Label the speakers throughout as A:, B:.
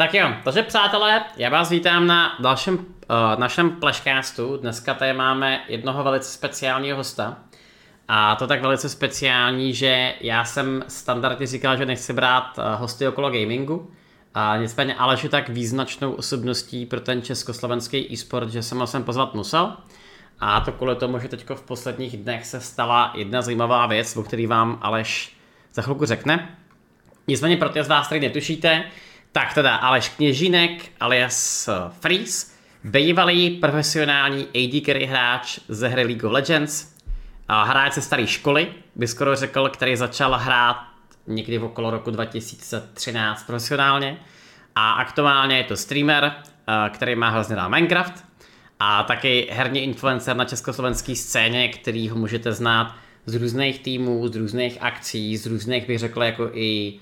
A: Tak jo, takže přátelé, já vás vítám na dalším uh, našem pleškástu. Dneska tady máme jednoho velice speciálního hosta. A to tak velice speciální, že já jsem standardně říkal, že nechci brát uh, hosty okolo gamingu. A nicméně Aleš je tak význačnou osobností pro ten československý e-sport, že jsem ho sem pozvat musel. A to kvůli tomu, že teď v posledních dnech se stala jedna zajímavá věc, o který vám Aleš za chvilku řekne. Nicméně pro ty z vás, který netušíte, tak teda Aleš Kněžínek alias eh, Freeze, bývalý profesionální AD carry hráč ze hry League of Legends, a hráč ze staré školy, by skoro řekl, který začal hrát někdy v okolo roku 2013 profesionálně. A aktuálně je to streamer, eh, který má hrozně rád Minecraft a taky herní influencer na československé scéně, který ho můžete znát z různých týmů, z různých akcí, z různých bych řekl jako i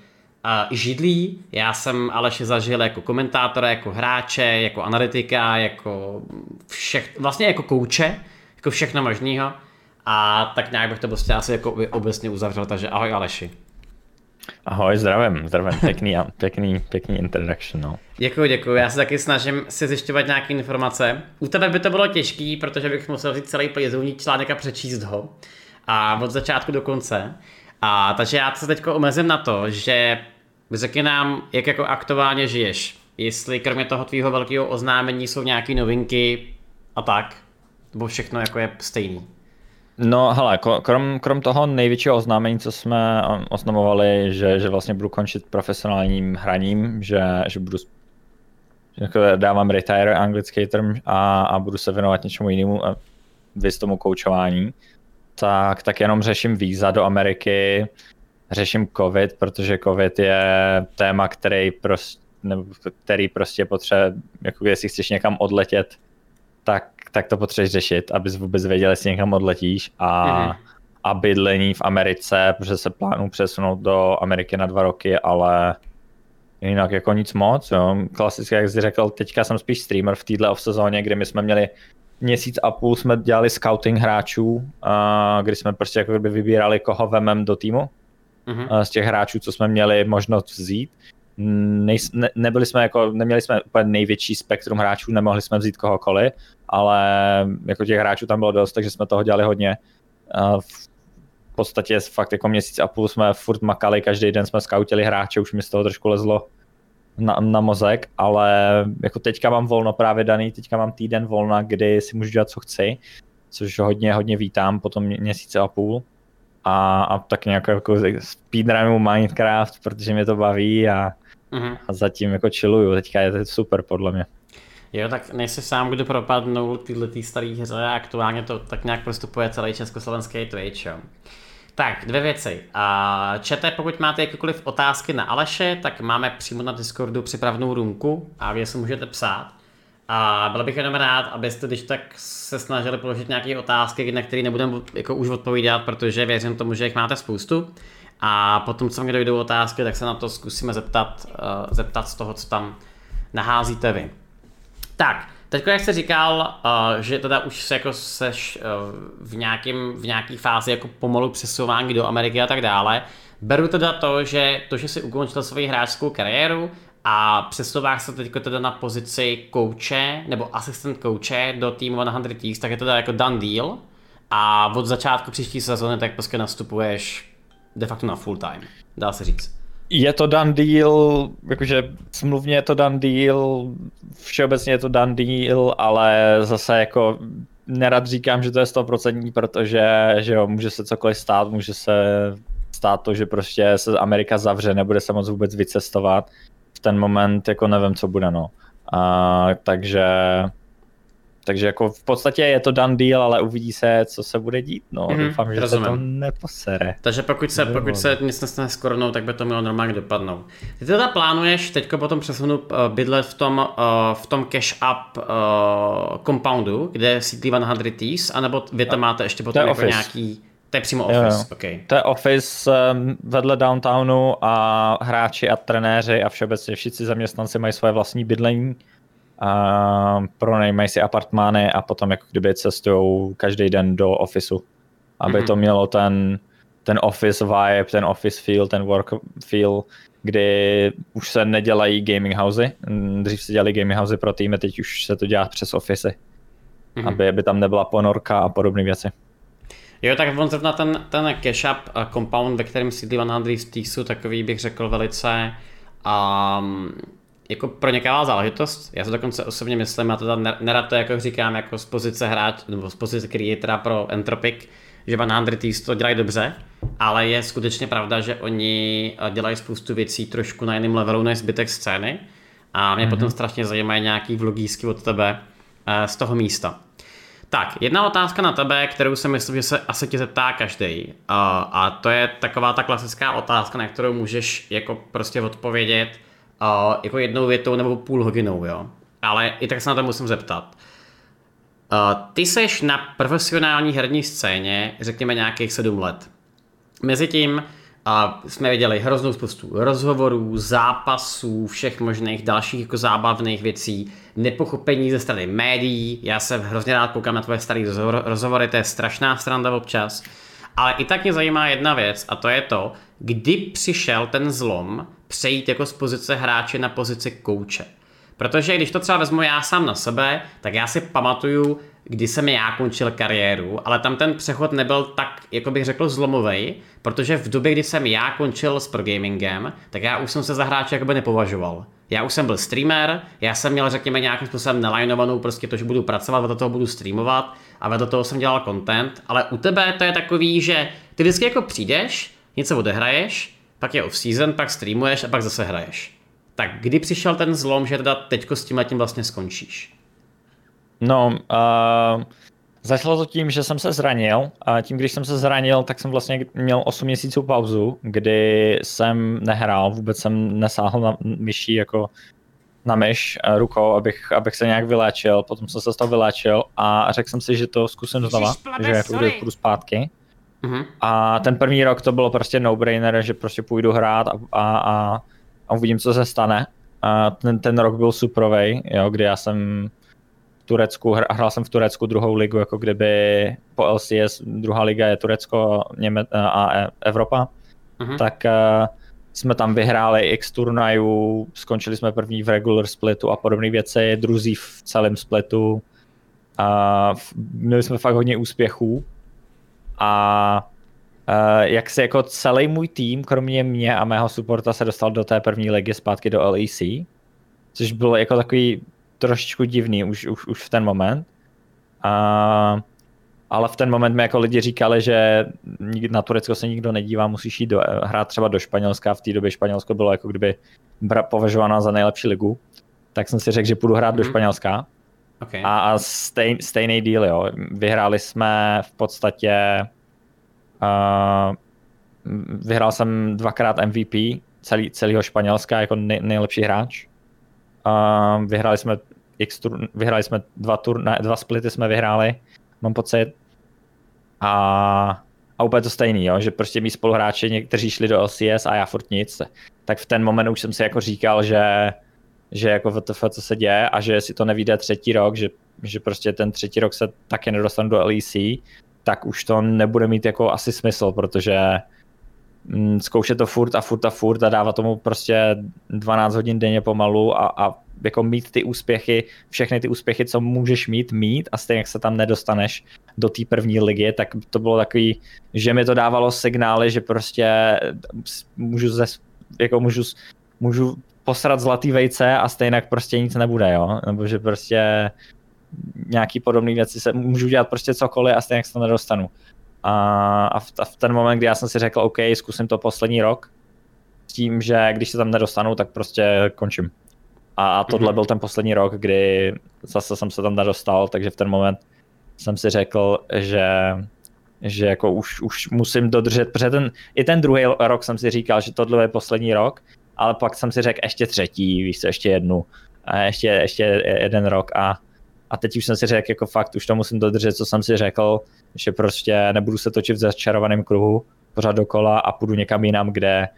A: židlí. Já jsem Aleše zažil jako komentátora, jako hráče, jako analytika, jako všech, vlastně jako kouče, jako všechno možného. A tak nějak bych to prostě asi jako obecně uzavřel, takže ahoj Aleši.
B: Ahoj, zdravím, zdravím, pěkný, pěkný, pěkný introduction, no.
A: Děkuji, děkuji, já se taky snažím si zjišťovat nějaké informace. U tebe by to bylo těžké, protože bych musel vzít celý plizovní článek a přečíst ho. A od začátku do konce. A takže já se teď omezím na to, že řekni nám, jak jako aktuálně žiješ. Jestli kromě toho tvýho velkého oznámení jsou nějaké novinky a tak, nebo všechno jako je stejný.
B: No hele, krom, krom toho největšího oznámení, co jsme oznamovali, že, že vlastně budu končit profesionálním hraním, že, že budu jako dávám retire anglický term a, a budu se věnovat něčemu jinému, vys tomu koučování, tak, tak jenom řeším víza do Ameriky, řeším covid, protože covid je téma, který prostě, nebo který prostě potřebuje, jako jestli chceš někam odletět, tak, tak to potřebuješ řešit, abys vůbec věděl, jestli někam odletíš a, mm-hmm. a bydlení v Americe, protože se plánu přesunout do Ameriky na dva roky, ale jinak jako nic moc, jo. Klasicky, jak jsi řekl, teďka jsem spíš streamer v této off sezóně, kdy my jsme měli měsíc a půl jsme dělali scouting hráčů, a kdy jsme prostě jako kdyby vybírali, koho vemem do týmu mm-hmm. z těch hráčů, co jsme měli možnost vzít. Ne, nebyli jsme jako, neměli jsme úplně největší spektrum hráčů, nemohli jsme vzít kohokoliv, ale jako těch hráčů tam bylo dost, takže jsme toho dělali hodně. V podstatě fakt jako měsíc a půl jsme furt makali, každý den jsme skautili hráče, už mi z toho trošku lezlo na, na mozek, ale jako teďka mám volno právě daný, teďka mám týden volna, kdy si můžu dělat, co chci, což hodně, hodně vítám po tom měsíce a půl. A, a tak nějak jako speedrunu Minecraft, protože mě to baví a, mm-hmm. a zatím jako chilluju, teďka je to super podle mě.
A: Jo, tak nejsi sám, kdo propadnul tyhle tý staré hře a aktuálně to tak nějak prostupuje celý československý Twitch, jo. Tak, dvě věci. A čete, pokud máte jakékoliv otázky na Aleše, tak máme přímo na Discordu připravenou růmku a vy se můžete psát. A byl bych jenom rád, abyste když tak se snažili položit nějaké otázky, na které nebudeme jako už odpovídat, protože věřím tomu, že jich máte spoustu. A potom, co mě dojdou otázky, tak se na to zkusíme zeptat, uh, zeptat z toho, co tam naházíte vy. Tak, teď jak jsi říkal, uh, že teda už se jako seš uh, v, nějakým, v nějaký fázi jako pomalu přesouvání do Ameriky a tak dále, beru teda to, že to, že jsi ukončil svoji hráčskou kariéru a přesouváš se teď teda na pozici kouče nebo asistent kouče do týmu 100 Thieves, tak je to teda jako done deal a od začátku příští sezóny tak prostě nastupuješ de facto na full time, dá se říct.
B: Je to done deal, jakože smluvně je to done deal, všeobecně je to done deal, ale zase jako nerad říkám, že to je 100%, protože že jo, může se cokoliv stát, může se stát to, že prostě se Amerika zavře, nebude se moc vůbec vycestovat. V ten moment jako nevím, co bude, no. A, takže takže jako v podstatě je to done deal, ale uvidí se, co se bude dít. No, mm-hmm, doufám, že rozumím. se to neposere.
A: Takže pokud se, pokud se nic nestane s koronou, tak by to mělo normálně dopadnout. Ty teda plánuješ teď potom přesunu uh, bydlet v tom, uh, v tom cash up uh, compoundu, kde sídlí 100 Thieves, anebo vy tam máte ještě potom jako office. nějaký to je přímo office, jo, jo. Okay.
B: To je office um, vedle downtownu a hráči a trenéři a všeobecně všichni zaměstnanci mají své vlastní bydlení a pronajmají si apartmány a potom jako kdyby cestují každý den do ofisu, aby mm-hmm. to mělo ten, ten office vibe, ten office feel, ten work feel, kdy už se nedělají gaming housey. Dřív se dělali gaming housey pro týmy, teď už se to dělá přes office, mm-hmm. aby, aby tam nebyla ponorka a podobné věci.
A: Jo, tak on zrovna ten, ten cash up compound, ve kterém sídlí Van Andrews jsou takový, bych řekl, velice um, jako pronikavá záležitost. Já se dokonce osobně myslím, a to nerad to jako říkám jako z pozice hráč, nebo z pozice creatora pro Entropic, že Van Thieves to dělají dobře, ale je skutečně pravda, že oni eh, dělají spoustu věcí trošku na jiném levelu než zbytek scény a mě mm-hmm. potom strašně zajímají nějaký vlogísky od tebe eh, z toho místa. Tak, jedna otázka na tebe, kterou si myslím, že se asi tě zeptá každý. A, a to je taková ta klasická otázka, na kterou můžeš jako prostě odpovědět a, jako jednou větou nebo půl hodinou, jo. Ale i tak se na to musím zeptat. A, ty seš na profesionální herní scéně, řekněme nějakých sedm let. Mezitím a jsme viděli hroznou spoustu rozhovorů, zápasů, všech možných dalších jako zábavných věcí, nepochopení ze strany médií. Já se hrozně rád koukám na tvoje staré rozhovory, to je strašná stranda občas. Ale i tak mě zajímá jedna věc a to je to, kdy přišel ten zlom přejít jako z pozice hráče na pozici kouče. Protože když to třeba vezmu já sám na sebe, tak já si pamatuju, kdy jsem já končil kariéru, ale tam ten přechod nebyl tak, jako bych řekl, zlomový, protože v době, kdy jsem já končil s progamingem, tak já už jsem se za hráče jakoby nepovažoval. Já už jsem byl streamer, já jsem měl, řekněme, nějakým způsobem nelajnovanou prostě to, že budu pracovat, vedle toho budu streamovat a vedle toho jsem dělal content, ale u tebe to je takový, že ty vždycky jako přijdeš, něco odehraješ, pak je off-season, pak streamuješ a pak zase hraješ. Tak kdy přišel ten zlom, že teda teďko s tím letím vlastně skončíš?
B: No, uh, začalo to tím, že jsem se zranil a tím, když jsem se zranil, tak jsem vlastně měl 8 měsíců pauzu, kdy jsem nehrál, vůbec jsem nesáhl na myší jako na myš rukou, abych, abych se nějak vyléčil, potom jsem se z toho vyléčil a řekl jsem si, že to zkusím znova, že jako půjdu zpátky. Uh-huh. A ten první rok to bylo prostě no-brainer, že prostě půjdu hrát a, a, a, a uvidím, co se stane. A ten, ten rok byl suprovej, jo, kdy já jsem Turecku, hrál jsem v Turecku druhou ligu, jako kdyby po LCS druhá liga je Turecko Něme- a Evropa, uh-huh. tak uh, jsme tam vyhráli x turnajů, skončili jsme první v regular splitu a podobné věci, druzí v celém splitu. A měli jsme fakt hodně úspěchů a uh, jak se jako celý můj tým, kromě mě a mého supporta, se dostal do té první ligy zpátky do LEC, což bylo jako takový trošičku divný už, už, už v ten moment. A, ale v ten moment mi jako lidi říkali, že na Turecko se nikdo nedívá, musíš jít do, hrát třeba do Španělska. V té době Španělsko bylo jako kdyby považována za nejlepší ligu. Tak jsem si řekl, že půjdu hrát mm-hmm. do mhm. Španělska. Okay. A, a stej, stejný díl, jo. Vyhráli jsme v podstatě uh, vyhrál jsem dvakrát MVP celý, celého Španělska jako nej, nejlepší hráč. Uh, vyhráli jsme X tur, vyhráli jsme dva, tur, ne, dva splity jsme vyhráli, mám pocit. A, a úplně to stejný, jo, že prostě mý spoluhráči někteří šli do LCS a já furt nic. Tak v ten moment už jsem si jako říkal, že, že jako VTF, co se děje a že si to nevíde třetí rok, že, že prostě ten třetí rok se taky nedostanu do LEC, tak už to nebude mít jako asi smysl, protože mm, zkoušet to furt a furt a furt a dávat tomu prostě 12 hodin denně pomalu a, a jako mít ty úspěchy, všechny ty úspěchy, co můžeš mít, mít a stejně jak se tam nedostaneš do té první ligy, tak to bylo takový, že mi to dávalo signály, že prostě můžu, ze, jako můžu, můžu posrat zlatý vejce a stejně prostě nic nebude, jo, nebo že prostě nějaký podobné věci se můžu dělat prostě cokoliv a stejně se to nedostanu. A, a, v, a v ten moment, kdy já jsem si řekl, OK, zkusím to poslední rok, s tím, že když se tam nedostanu, tak prostě končím. A, tohle mm-hmm. byl ten poslední rok, kdy zase jsem se tam nedostal, takže v ten moment jsem si řekl, že že jako už, už musím dodržet, protože ten, i ten druhý rok jsem si říkal, že tohle je poslední rok, ale pak jsem si řekl ještě třetí, víš co, ještě jednu, a ještě, ještě jeden rok a, a teď už jsem si řekl, jako fakt už to musím dodržet, co jsem si řekl, že prostě nebudu se točit v začarovaném kruhu pořád dokola a půjdu někam jinam, kde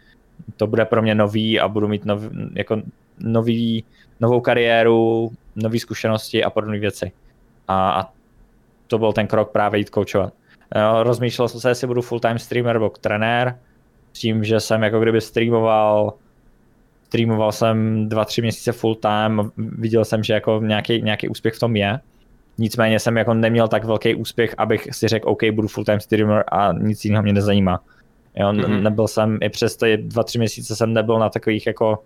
B: to bude pro mě nový a budu mít nov, jako nový, novou kariéru, nové zkušenosti a podobné věci. A, a to byl ten krok právě jít koučovat. Rozmýšlel jsem se, jestli budu full-time streamer nebo trenér, s tím, že jsem jako kdyby streamoval streamoval jsem dva, tři měsíce full time, viděl jsem, že jako nějaký, nějaký úspěch v tom je. Nicméně jsem jako neměl tak velký úspěch, abych si řekl, OK, budu full time streamer a nic jiného mě nezajímá. Jo, mm-hmm. nebyl jsem, i přes ty dva, tři měsíce jsem nebyl na takových jako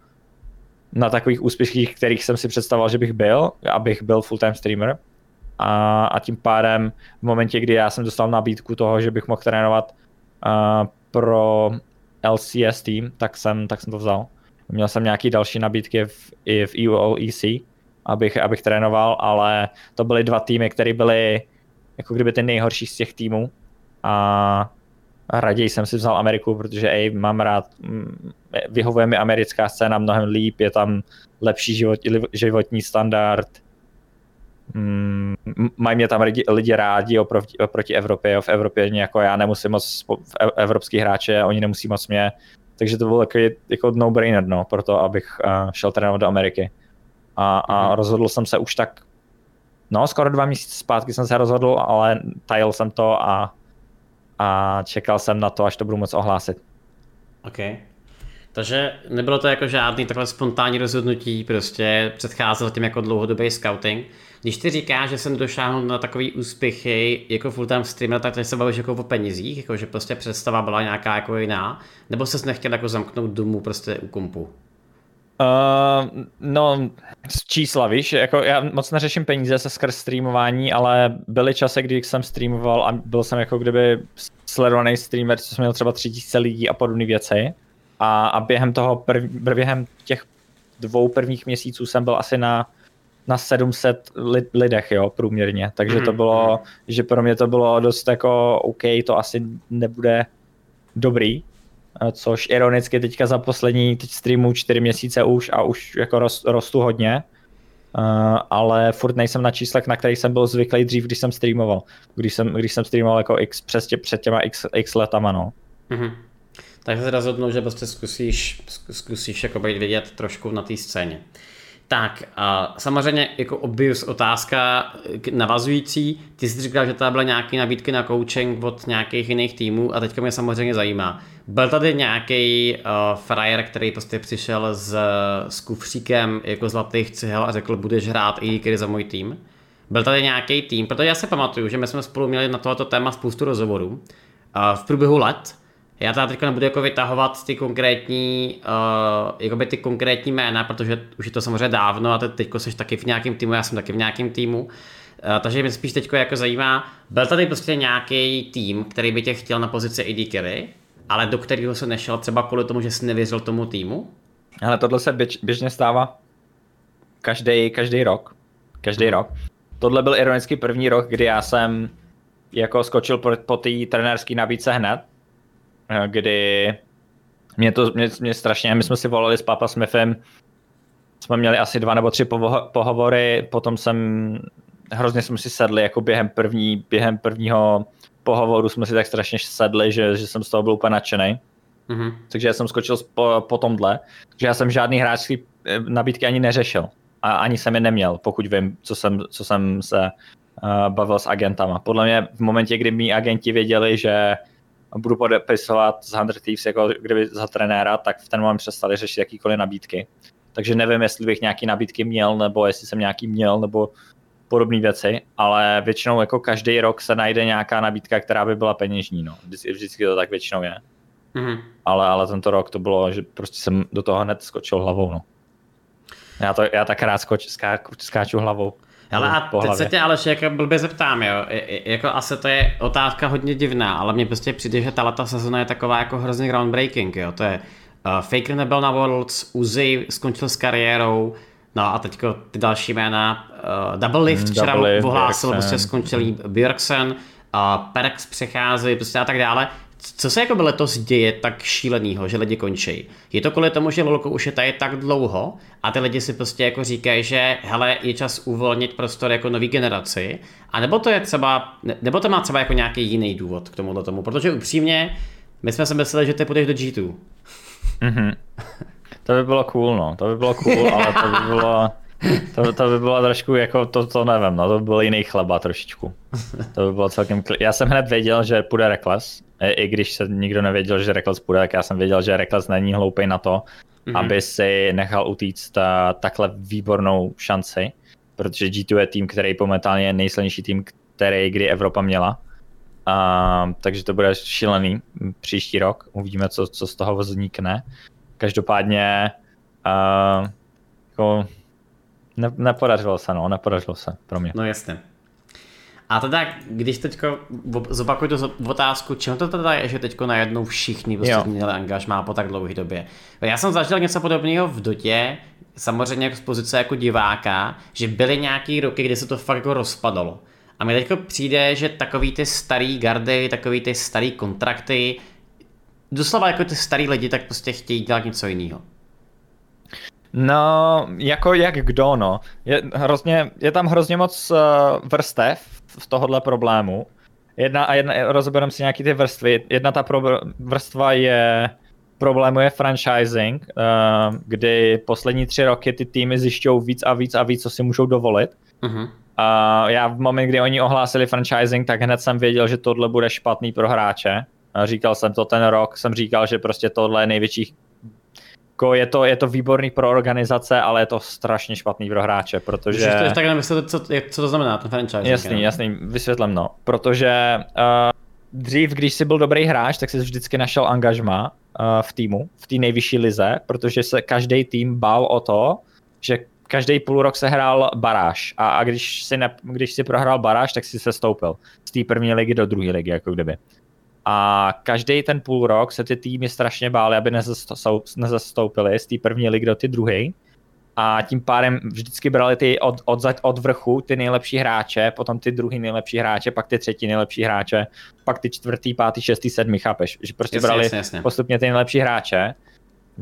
B: na takových úspěších, kterých jsem si představoval, že bych byl, abych byl full time streamer. A, a tím pádem v momentě, kdy já jsem dostal nabídku toho, že bych mohl trénovat uh, pro LCS tým, tak jsem, tak jsem to vzal. Měl jsem nějaký další nabídky v, i v EULEC, abych, abych trénoval, ale to byly dva týmy, které byly jako kdyby ty nejhorší z těch týmů. A raději jsem si vzal Ameriku, protože ej, mám rád, vyhovuje mi americká scéna mnohem líp, je tam lepší život, životní standard, mm, mají mě tam lidi, lidi rádi oproti, oproti Evropě, v Evropě jako já nemusím moc evropský hráče, oni nemusí moc mě, takže to byl takový jako no-brainer, no, pro to, abych uh, šel trénovat do Ameriky. A, a mm-hmm. rozhodl jsem se už tak, no skoro dva měsíce zpátky jsem se rozhodl, ale tajil jsem to a, a čekal jsem na to, až to budu moc ohlásit.
A: OK. Takže nebylo to jako žádný takhle spontánní rozhodnutí, prostě předcházel tím jako dlouhodobý scouting. Když ty říkáš, že jsem došáhnul na takový úspěchy jako full time streamer, tak se bavíš jako o penězích, jako že prostě představa byla nějaká jako jiná, nebo ses nechtěl jako zamknout domů prostě u kompu?
B: Uh, no, z čísla, víš, jako já moc neřeším peníze se skrz streamování, ale byly časy, kdy jsem streamoval a byl jsem jako kdyby sledovaný streamer, co jsem měl třeba 3000 lidí a podobné věci. A, a během toho, prv, během těch dvou prvních měsíců jsem byl asi na, na 700 li, lidech, jo, průměrně. Takže to mhm, bylo, že pro mě to bylo dost jako, OK, to asi nebude dobrý, což ironicky teďka za poslední teď streamu čtyři měsíce už a už jako rost, rostu hodně, uh, ale furt nejsem na číslech, na kterých jsem byl zvyklý dřív, když jsem streamoval. Když jsem, když jsem streamoval jako x, přes tě, před těma x, x letama, no. Mm-hmm.
A: Tak se rozhodnou, že prostě zkusíš, zkusíš jako být vidět trošku na té scéně. Tak, a samozřejmě jako obvious otázka navazující. Ty jsi říkal, že tady byly nějaké nabídky na coaching od nějakých jiných týmů a teďka mě samozřejmě zajímá. Byl tady nějaký uh, frajer, který prostě přišel s, s kufříkem jako zlatých cihel a řekl, budeš hrát i kdy za můj tým? Byl tady nějaký tým, protože já si pamatuju, že my jsme spolu měli na tohoto téma spoustu rozhovorů uh, v průběhu let já tady teď nebudu jako vytahovat ty konkrétní, uh, jakoby ty konkrétní jména, protože už je to samozřejmě dávno a teď jsi taky v nějakém týmu, já jsem taky v nějakém týmu. Uh, takže mě spíš teď jako zajímá, byl tady prostě nějaký tým, který by tě chtěl na pozici AD carry, ale do kterého se nešel třeba kvůli tomu, že jsi nevěřil tomu týmu?
B: Ale tohle se běž, běžně stává každý, každý rok. Každý hmm. rok. Tohle byl ironicky první rok, kdy já jsem jako skočil po, po té trenérské nabídce hned, kdy mě to mě, mě strašně, my jsme si volali s Papa Smithem, jsme měli asi dva nebo tři povo- pohovory, potom jsem, hrozně jsme si sedli, jako během, první, během prvního pohovoru jsme si tak strašně sedli, že, že jsem z toho byl úplně nadšený. Mm-hmm. Takže já jsem skočil po, po tomhle, že já jsem žádný hráčský eh, nabídky ani neřešil. A ani jsem je neměl, pokud vím, co jsem, co jsem se uh, bavil s agentama. Podle mě v momentě, kdy mý agenti věděli, že budu podepisovat z Hunter Thieves jako kdyby za trenéra, tak v ten moment přestali řešit jakýkoliv nabídky. Takže nevím, jestli bych nějaký nabídky měl, nebo jestli jsem nějaký měl, nebo podobné věci, ale většinou jako každý rok se najde nějaká nabídka, která by byla peněžní, no. Vždycky, vždycky to tak většinou je. Mm-hmm. Ale, ale tento rok to bylo, že prostě jsem do toho hned skočil hlavou, no. Já, to, já tak rád skoč, ská, skáču hlavou.
A: Ale a teď se tě ale jako blbě zeptám, jo. Jako asi to je otázka hodně divná, ale mně prostě přijde, že tato sezona je taková jako hrozně groundbreaking, jo. To je uh, Faker nebyl na Worlds, Uzi skončil s kariérou, no a teďko ty další jména, uh, Double Lift mm, včera Double ohlásil, prostě skončilý Björksen, uh, Perks přechází, prostě a tak dále. Co se jako letos děje tak šílenýho, že lidi končí? Je to kvůli tomu, že Lolko už je tady tak dlouho a ty lidi si prostě jako říkají, že hele, je čas uvolnit prostor jako nový generaci, a nebo to je třeba, nebo to má třeba jako nějaký jiný důvod k tomuhle tomu, protože upřímně, my jsme si mysleli, že ty půjdeš do G2.
B: Mm-hmm. To by bylo cool, no, to by bylo cool, ale to by bylo, to, to by bylo trošku jako, to, to nevím, no, to by byl jiný chleba trošičku. To by bylo celkem, já jsem hned věděl, že půjde Reckless, i když se nikdo nevěděl, že Reckless půjde, tak já jsem věděl, že Reckless není hloupý na to, mm-hmm. aby si nechal utíct takhle výbornou šanci, protože G2 je tým, který momentálně je nejsilnější tým, který kdy Evropa měla. Uh, takže to bude šílený příští rok. Uvidíme, co, co z toho vznikne. Každopádně uh, jako ne, nepodařilo se, no, nepodařilo se pro mě.
A: No jasně. A teda, když teď zopakuju tu otázku, čemu to teda je, že teď najednou všichni prostě měli angažmá po tak dlouhé době. Já jsem zažil něco podobného v Dotě, samozřejmě jako z pozice jako diváka, že byly nějaký roky, kdy se to fakt jako rozpadalo. A mi teď přijde, že takový ty starý gardy, takový ty starý kontrakty, doslova jako ty starý lidi, tak prostě chtějí dělat něco jiného.
B: No, jako jak kdo, no. Je, hrozně, je tam hrozně moc uh, vrstev v tohohle problému. Jedna a jedna, rozebereme si nějaký ty vrstvy. Jedna ta pro, vrstva je problému je franchising, uh, kdy poslední tři roky ty týmy zjišťují víc a víc a víc, co si můžou dovolit. Uh-huh. Uh, já v moment, kdy oni ohlásili franchising, tak hned jsem věděl, že tohle bude špatný pro hráče. Říkal jsem to ten rok, jsem říkal, že prostě tohle je největší jako je to, je to výborný pro organizace, ale je to strašně špatný pro hráče, protože...
A: Když to je tak nevysvětlit, co, co to znamená, ten franchise.
B: Jasný, jasný, vysvětlím, no. Protože uh, dřív, když jsi byl dobrý hráč, tak jsi vždycky našel angažma uh, v týmu, v té nejvyšší lize, protože se každý tým bál o to, že každý půl rok se hrál baráž a, a když, si ne, když si prohrál baráž, tak si se stoupil z té první ligy do druhé ligy, jako kdyby. A každý ten půl rok se ty týmy strašně bály, aby nezastoupili z té první ligy do ty druhé. A tím pádem vždycky brali ty od, od, od vrchu ty nejlepší hráče, potom ty druhý nejlepší hráče, pak ty třetí nejlepší hráče, pak ty čtvrtý, pátý, šestý, sedmý, chápeš? Že prostě jasně, brali jasně, jasně. postupně ty nejlepší hráče.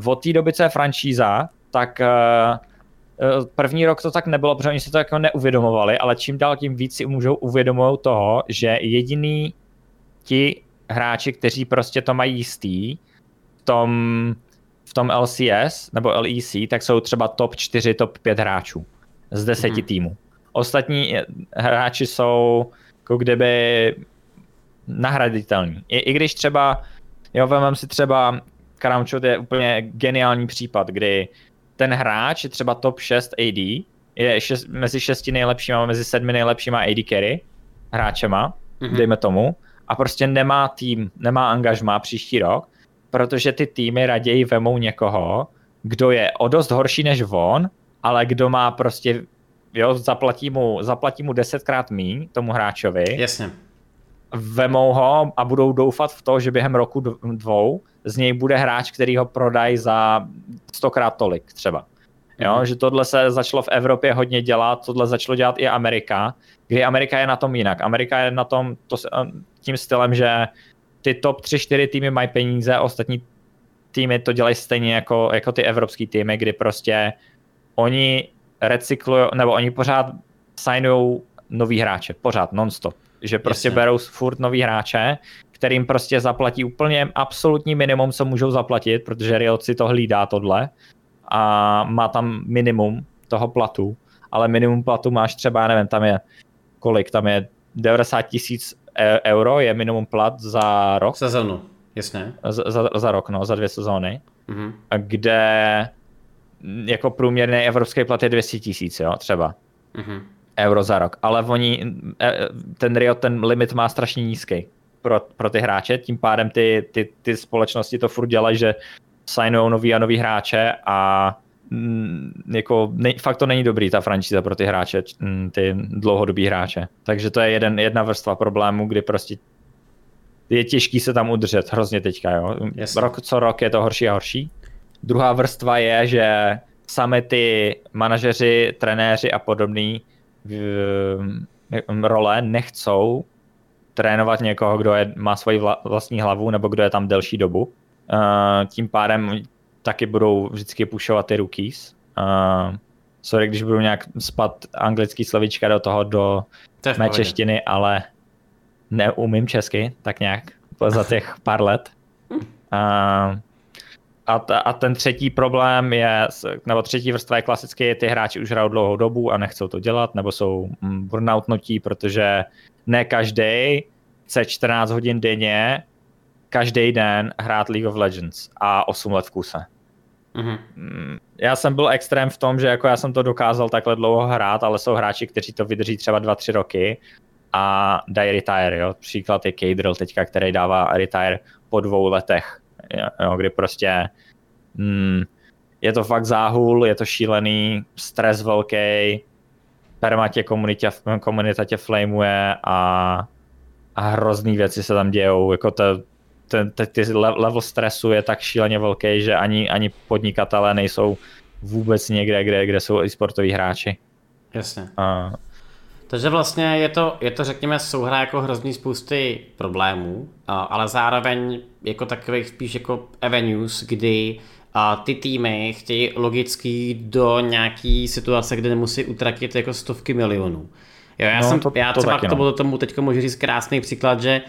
B: Od té doby, co je franšíza, tak uh, první rok to tak nebylo, protože oni si to jako neuvědomovali, ale čím dál tím víc si můžou uvědomovat toho, že jediný ti hráči, kteří prostě to mají jistý v tom, v tom LCS nebo LEC, tak jsou třeba top 4, top 5 hráčů z deseti mm-hmm. týmů. Ostatní hráči jsou jako kdyby nahraditelní. I, I když třeba, jo, vemám si třeba Karamčot je úplně geniální případ, kdy ten hráč je třeba top 6 AD, je šest, mezi šesti nejlepšíma, mezi sedmi nejlepšíma AD carry hráčema, mm-hmm. dejme tomu, a prostě nemá tým, nemá angažmá příští rok, protože ty týmy raději vemou někoho, kdo je o dost horší než on, ale kdo má prostě, jo, zaplatí mu, zaplatí mu desetkrát míň tomu hráčovi.
A: Jasně.
B: Vemou ho a budou doufat v to, že během roku dvou z něj bude hráč, který ho prodají za stokrát tolik třeba. Jo, mm. že tohle se začalo v Evropě hodně dělat, tohle začalo dělat i Amerika, kdy Amerika je na tom jinak. Amerika je na tom to, tím stylem, že ty top 3-4 týmy mají peníze, ostatní týmy to dělají stejně jako, jako ty evropský týmy, kdy prostě oni recyklují, nebo oni pořád signují nový hráče, pořád, nonstop. Že prostě Jasně. berou furt nový hráče, kterým prostě zaplatí úplně absolutní minimum, co můžou zaplatit, protože Riot si to hlídá tohle a má tam minimum toho platu, ale minimum platu máš třeba, já nevím, tam je kolik, tam je 90 tisíc e, euro je minimum plat za rok.
A: Sezonu, jasně.
B: Za, za, za rok, no, za dvě sezóny. Mm-hmm. Kde jako průměrný evropský plat je 200 tisíc, jo, třeba. Mm-hmm. Euro za rok. Ale oni, e, ten Riot, ten limit má strašně nízký pro, pro ty hráče, tím pádem ty, ty, ty společnosti to furt dělají, že signují nový a nový hráče a mm, jako ne, fakt to není dobrý ta franšíza pro ty hráče, mm, ty dlouhodobí hráče. Takže to je jeden, jedna vrstva problému, kdy prostě je těžký se tam udržet hrozně teďka, jo. Yes. Rok co rok je to horší a horší. Druhá vrstva je, že sami ty manažeři, trenéři a podobný v, role nechcou trénovat někoho, kdo je, má svoji vla, vlastní hlavu nebo kdo je tam delší dobu. Tím pádem taky budou vždycky pušovat ty rookies. Uh, sorry, když budu nějak spat anglický slovička do toho, do to mé češtiny, ale neumím česky, tak nějak za těch pár let. Uh, a, t- a ten třetí problém je, nebo třetí vrstva je klasicky, ty hráči už hrajou dlouhou dobu a nechcou to dělat, nebo jsou mm, burnoutnutí, protože ne každý chce 14 hodin denně každý den hrát League of Legends a 8 let v kuse. Mm-hmm. Já jsem byl extrém v tom, že jako já jsem to dokázal takhle dlouho hrát, ale jsou hráči, kteří to vydrží třeba 2-3 roky a dají retire, jo. Příklad je Kadrill teďka, který dává retire po dvou letech, jo, kdy prostě mm, je to fakt záhul, je to šílený, stres velký, perma tě komunitě, komunita tě flamuje a, a hrozný věci se tam dějou, jako to, ten, ten, ty level stresu je tak šíleně velký, že ani, ani podnikatelé nejsou vůbec někde, kde, kde jsou i sportoví hráči.
A: Jasně. A... Takže vlastně je to, je to, řekněme, souhra jako hrozný spousty problémů, ale zároveň jako takových spíš jako avenues, kdy a ty týmy chtějí logicky do nějaký situace, kde nemusí utratit jako stovky milionů. Jo, já, no, jsem, to, já třeba to k tomu, no. tomu teď můžu říct krásný příklad, že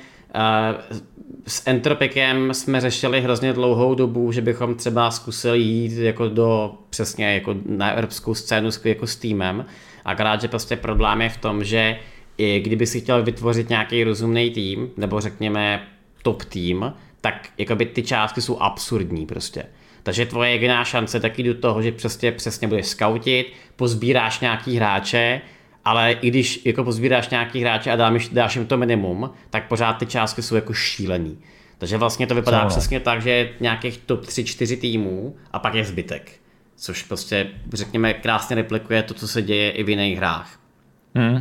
A: s Entropikem jsme řešili hrozně dlouhou dobu, že bychom třeba zkusili jít jako do přesně jako na evropskou scénu jako s týmem. Akorát, že prostě problém je v tom, že i kdyby si chtěl vytvořit nějaký rozumný tým, nebo řekněme top tým, tak jakoby ty částky jsou absurdní prostě. Takže tvoje jediná šance taky do toho, že přesně, přesně budeš scoutit, pozbíráš nějaký hráče, ale i když jako pozbíráš nějaký hráče a dáš, dáš jim to minimum, tak pořád ty částky jsou jako šílený. Takže vlastně to vypadá Co? přesně tak, že je nějakých top 3-4 týmů a pak je zbytek. Což prostě, řekněme, krásně replikuje to, co se děje i v jiných hrách. Hmm.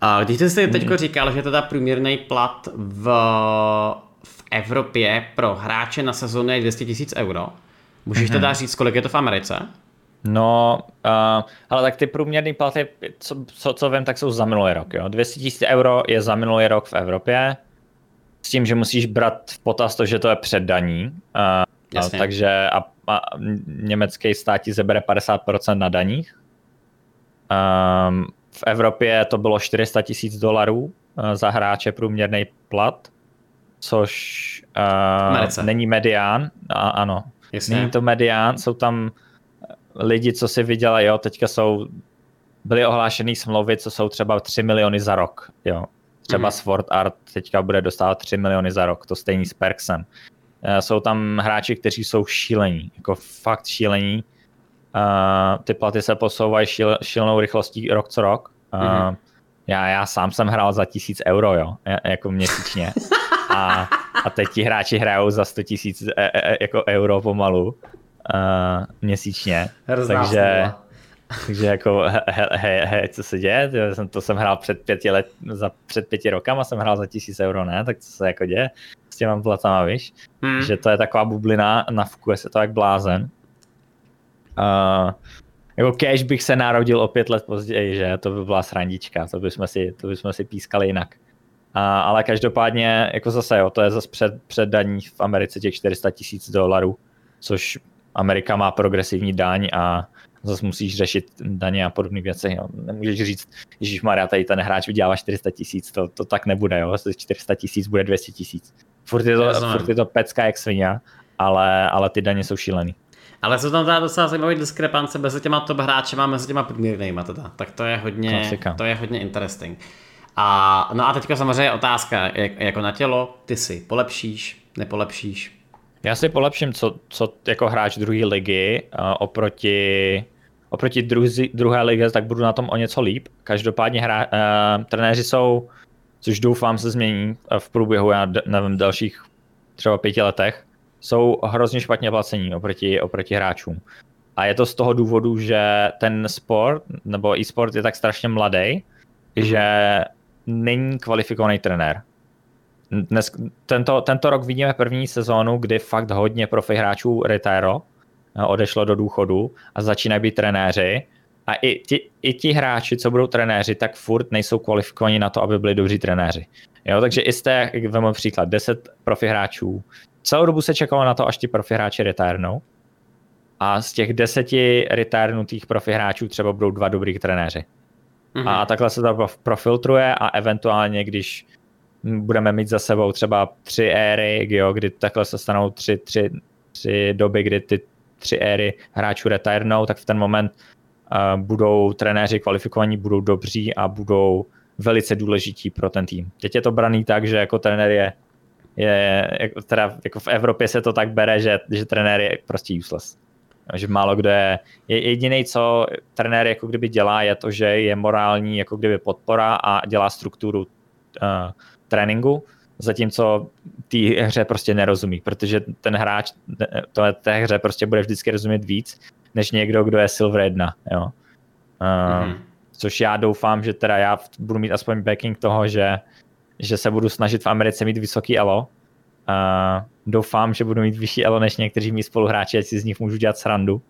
A: A když jsi teď hmm. říkal, že teda průměrný plat v, v Evropě pro hráče na sezónu je 200 000 euro, Můžeš mm-hmm. teda říct, kolik je to v Americe?
B: No, uh, ale tak ty průměrné platy, co, co, co vím, tak jsou za minulý rok. Jo? 200 000 euro je za minulý rok v Evropě, s tím, že musíš brát v potaz to, že to je před daní. Uh, Jasně. takže a, a německý stát ti zebere 50% na daních. Um, v Evropě to bylo 400 tisíc dolarů za hráče průměrný plat, což uh, není medián. A, ano, Jasně. Není to medián, jsou tam lidi, co si vydělají, jo, teďka jsou, byly ohlášený smlouvy, co jsou třeba 3 miliony za rok, jo. Třeba mm. Sword Art teďka bude dostávat 3 miliony za rok, to stejný s Perksem. Eh, jsou tam hráči, kteří jsou šílení, jako fakt šílení. Uh, ty platy se posouvají šíl, šílenou rychlostí rok co rok. Uh, mm. já, já sám jsem hrál za tisíc euro, jo, jako měsíčně. A a teď ti hráči hrajou za 100 tisíc e, e, e, jako euro pomalu uh, měsíčně. Hrozná takže, takže jako he, he, he, co se děje? To jsem, to jsem hrál před pěti let, za, před pěti rokama jsem hrál za tisíc euro, ne? Tak co se jako děje s těma platama, víš? Hmm. Že to je taková bublina, nafukuje se to jak blázen. Uh, jako cash bych se narodil o pět let později, že? To by byla srandička, to bychom si, to bychom si pískali jinak. A, ale každopádně, jako zase, jo, to je zase před, před daní v Americe těch 400 tisíc dolarů, což Amerika má progresivní daň a zase musíš řešit daně a podobné věci. Jo. Nemůžeš říct, Ježíš Maria, tady ten hráč vydělává 400 tisíc, to, to tak nebude, jo. 400 tisíc bude 200 tisíc. Furt je to, furt je to pecka jak svině, ale, ale ty daně jsou šílený.
A: Ale jsou tam teda docela zajímavé diskrepance mezi těma top hráčema a mezi těma průměrnýma teda. Tak to je hodně, Klasika. to je hodně interesting. A, no a teďka samozřejmě otázka, jak, jako na tělo, ty si polepšíš, nepolepšíš?
B: Já si polepším, co, co jako hráč druhé ligy uh, oproti, oproti druzi, druhé ligy, tak budu na tom o něco líp. Každopádně hra, uh, trenéři jsou, což doufám se změní v průběhu, já nevím, dalších třeba pěti letech, jsou hrozně špatně placení oproti, oproti hráčům. A je to z toho důvodu, že ten sport, nebo e-sport je tak strašně mladý, že není kvalifikovaný trenér. Dnes, tento, tento rok vidíme první sezónu, kdy fakt hodně profi hráčů retiro, eh, odešlo do důchodu a začínají být trenéři. A i ti, i ti hráči, co budou trenéři, tak furt nejsou kvalifikovaní na to, aby byli dobří trenéři. Jo, takže i jste, vezmu příklad, 10 profi hráčů. Celou dobu se čekalo na to, až ti profi hráči retirnou. A z těch deseti retirnutých profi hráčů třeba budou dva dobrý trenéři. Mm-hmm. A takhle se to profiltruje a eventuálně, když budeme mít za sebou třeba tři éry, jo, kdy takhle se stanou tři, tři, tři doby, kdy ty tři éry hráčů retirnou, tak v ten moment uh, budou trenéři kvalifikovaní, budou dobří a budou velice důležití pro ten tým. Teď je to braný tak, že jako trenér je, je jako, teda jako v Evropě se to tak bere, že, že trenér je prostě useless. Že málo kdo je, je jediný, co trenér jako kdyby dělá, je to, že je morální jako kdyby podpora a dělá strukturu uh, tréninku, zatímco té hře prostě nerozumí, protože ten hráč to té hře prostě bude vždycky rozumět víc, než někdo, kdo je Silver 1, jo. Uh, mm-hmm. Což já doufám, že teda já budu mít aspoň backing toho, že, že se budu snažit v Americe mít vysoký elo, Uh, doufám, že budu mít vyšší elo než někteří mý spoluhráči, ať si z nich můžu dělat srandu.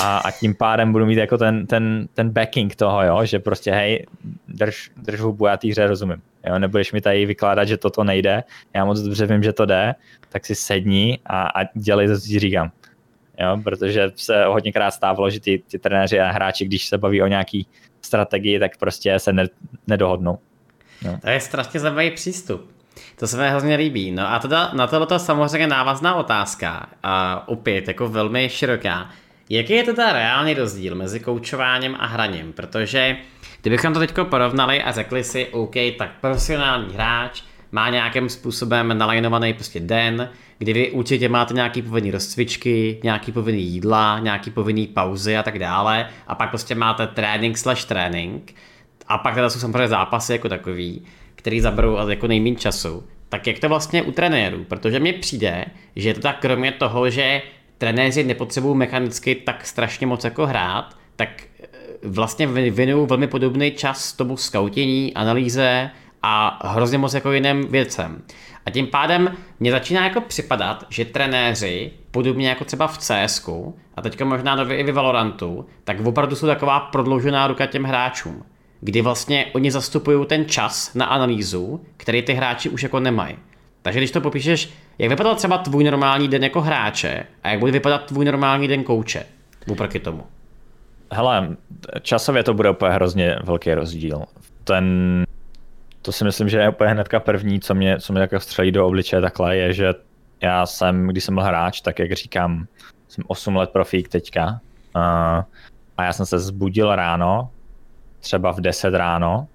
B: A, a tím pádem budu mít jako ten, ten, ten backing toho, jo, že prostě hej, drž, drž hubu, já hře rozumím. Jo, nebudeš mi tady vykládat, že toto nejde, já moc dobře vím, že to jde, tak si sedni a, a dělej to, co ti říkám. Jo, protože se hodněkrát stávalo, že ty, ty trenéři a hráči, když se baví o nějaký strategii, tak prostě se ne, nedohodnou.
A: Jo. To je strašně zajímavý přístup. To se mi hrozně líbí. No a teda na tohle samozřejmě návazná otázka, a opět jako velmi široká. Jaký je teda reálný rozdíl mezi koučováním a hraním? Protože kdybychom to teď porovnali a řekli si, OK, tak profesionální hráč má nějakým způsobem nalajnovaný prostě den, kdy vy určitě máte nějaký povinný rozcvičky, nějaký povinný jídla, nějaký povinný pauzy a tak dále a pak prostě máte trénink slash trénink a pak teda jsou samozřejmě zápasy jako takový který zaberou jako nejméně času, tak jak to vlastně u trenérů? Protože mně přijde, že to tak kromě toho, že trenéři nepotřebují mechanicky tak strašně moc jako hrát, tak eh, vlastně věnují velmi podobný čas tomu skautění, analýze a hrozně moc jako jiným věcem. A tím pádem mě začíná jako připadat, že trenéři, podobně jako třeba v CS, a teďka možná nově i v Valorantu, tak opravdu jsou taková prodloužená ruka těm hráčům kdy vlastně oni zastupují ten čas na analýzu, který ty hráči už jako nemají. Takže když to popíšeš, jak vypadal třeba tvůj normální den jako hráče a jak bude vypadat tvůj normální den kouče oproti tomu?
B: Hele, časově to bude úplně hrozně velký rozdíl. Ten, to si myslím, že je úplně hnedka první, co mě, co mě jako střelí do obličeje takhle, je, že já jsem, když jsem byl hráč, tak jak říkám, jsem 8 let profík teďka a, a já jsem se zbudil ráno, třeba v 10 ráno,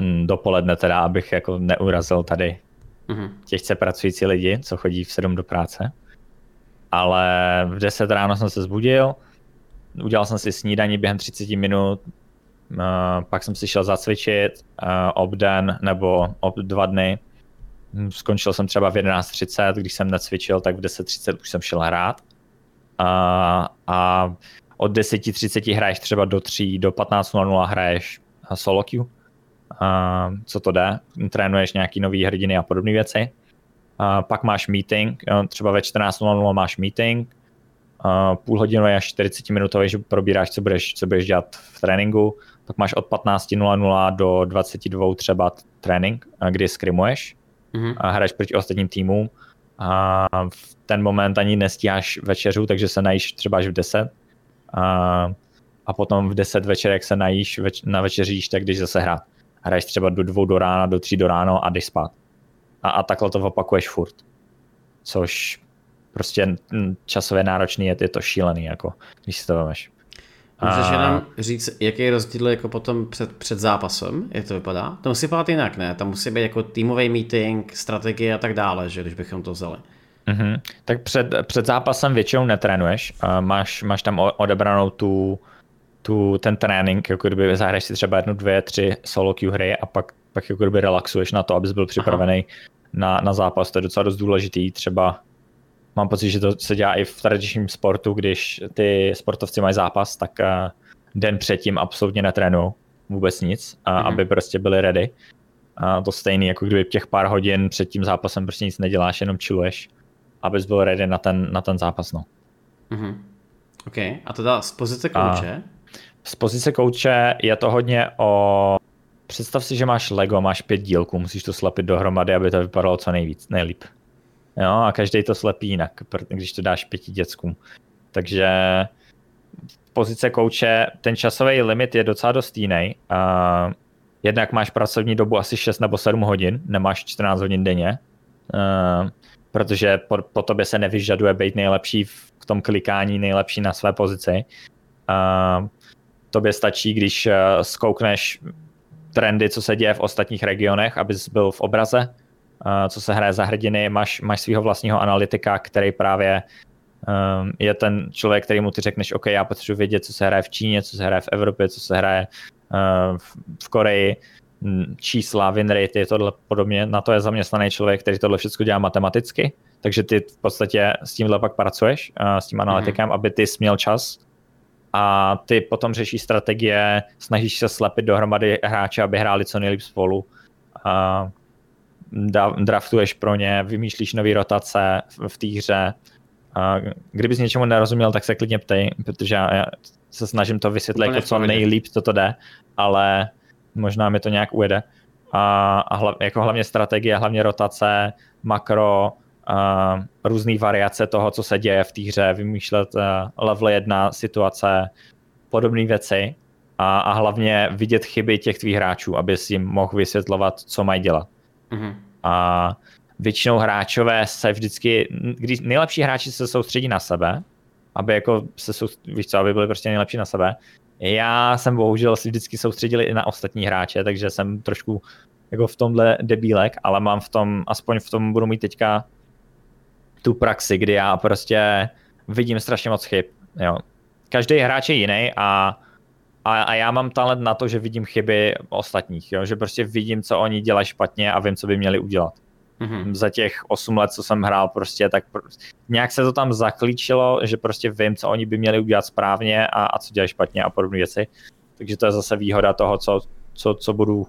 B: hm, dopoledne teda, abych jako neurazil tady mm-hmm. těžce pracující lidi, co chodí v 7 do práce. Ale v 10 ráno jsem se zbudil, udělal jsem si snídaní během 30 minut, uh, pak jsem si šel zacvičit uh, obden nebo ob dva dny. Hm, skončil jsem třeba v 11.30, když jsem necvičil, tak v 10.30 už jsem šel hrát. Uh, a od 10.30 hraješ třeba do 3, do 15.00 hraješ solo queue. Uh, co to jde, trénuješ nějaký nový hrdiny a podobné věci. Uh, pak máš meeting, třeba ve 14.00 máš meeting, uh, půl hodiny až 40 minutový, že probíráš, co budeš, co budeš dělat v tréninku, pak máš od 15.00 do 22 třeba trénink, kdy skrimuješ mm-hmm. a hraješ proti ostatním týmům a v ten moment ani nestíháš večeřu, takže se najíš třeba až v 10 a, a potom v 10 večer, jak se najíš, več, na večeříš, tak když zase hrát. Hraješ třeba do dvou do rána, do tří do ráno a jdeš spát. A, a takhle to opakuješ furt. Což prostě časově náročný je, je to šílený, jako, když si to vemeš.
A: Můžeš jenom říct, jaký je rozdíl jako potom před, před zápasem, jak to vypadá? To musí vypadat jinak, ne? Tam musí být jako týmový meeting, strategie a tak dále, že když bychom to vzali.
B: Mm-hmm. Tak před, před zápasem většinou netrénuješ, uh, máš, máš tam odebranou tu, tu, ten trénink, jako kdyby zahraješ si třeba jednu, dvě, tři solo queue hry a pak, pak jako kdyby relaxuješ na to, abys byl připravený na, na zápas. To je docela dost důležitý. Třeba mám pocit, že to se dělá i v tradičním sportu, když ty sportovci mají zápas, tak uh, den předtím absolutně netrénují vůbec nic, uh, mm-hmm. aby prostě byli ready. A to stejný, jako kdyby těch pár hodin před tím zápasem prostě nic neděláš, jenom chilluješ abys byl ready na ten, na ten zápas. No.
A: Mm-hmm. OK, a teda z pozice kouče?
B: Z pozice kouče je to hodně o... Představ si, že máš Lego, máš pět dílků, musíš to slepit dohromady, aby to vypadalo co nejvíc, nejlíp. Jo, a každý to slepí jinak, když to dáš pěti dětskům. Takže pozice kouče, ten časový limit je docela dost jiný. Jednak máš pracovní dobu asi 6 nebo 7 hodin, nemáš 14 hodin denně. Protože po, po tobě se nevyžaduje být nejlepší v tom klikání, nejlepší na své pozici. Tobě stačí, když uh, zkoukneš trendy, co se děje v ostatních regionech, abys byl v obraze, uh, co se hraje za hrdiny, máš, máš svého vlastního analytika, který právě um, je ten člověk, který mu ty řekneš, OK, já potřebuji vědět, co se hraje v Číně, co se hraje v Evropě, co se hraje v, Koreji, čísla, win rate, je tohle podobně, na to je zaměstnaný člověk, který tohle všechno dělá matematicky, takže ty v podstatě s tímhle pak pracuješ, s tím analytikem, mm-hmm. aby ty směl čas a ty potom řeší strategie, snažíš se slepit dohromady hráče, aby hráli co nejlíp spolu. A draftuješ pro ně, vymýšlíš nové rotace v, té hře. A kdybys něčemu nerozuměl, tak se klidně ptej, protože já se snažím to vysvětlit jako co nejlíp to jde, ale možná mi to nějak ujede. A, a hla, jako hlavně strategie, hlavně rotace, makro, uh, různé variace toho, co se děje v té hře, vymýšlet uh, level 1 situace, podobné věci a, a hlavně vidět chyby těch tvých hráčů, aby si jim mohl vysvětlovat, co mají dělat. Mm-hmm. A většinou hráčové se vždycky, když nejlepší hráči se soustředí na sebe, aby jako se soustředili, víš co, aby byli prostě nejlepší na sebe. Já jsem bohužel si vždycky soustředili i na ostatní hráče, takže jsem trošku jako v tomhle debílek, ale mám v tom, aspoň v tom budu mít teďka tu praxi, kdy já prostě vidím strašně moc chyb. Jo. Každý hráč je jiný a, a, a já mám talent na to, že vidím chyby ostatních, jo. že prostě vidím, co oni dělají špatně a vím, co by měli udělat. Mm-hmm. Za těch 8 let, co jsem hrál, prostě tak nějak se to tam zaklíčilo, že prostě vím, co oni by měli udělat správně a, a co dělají špatně a podobné věci. Takže to je zase výhoda toho, co, co, co budu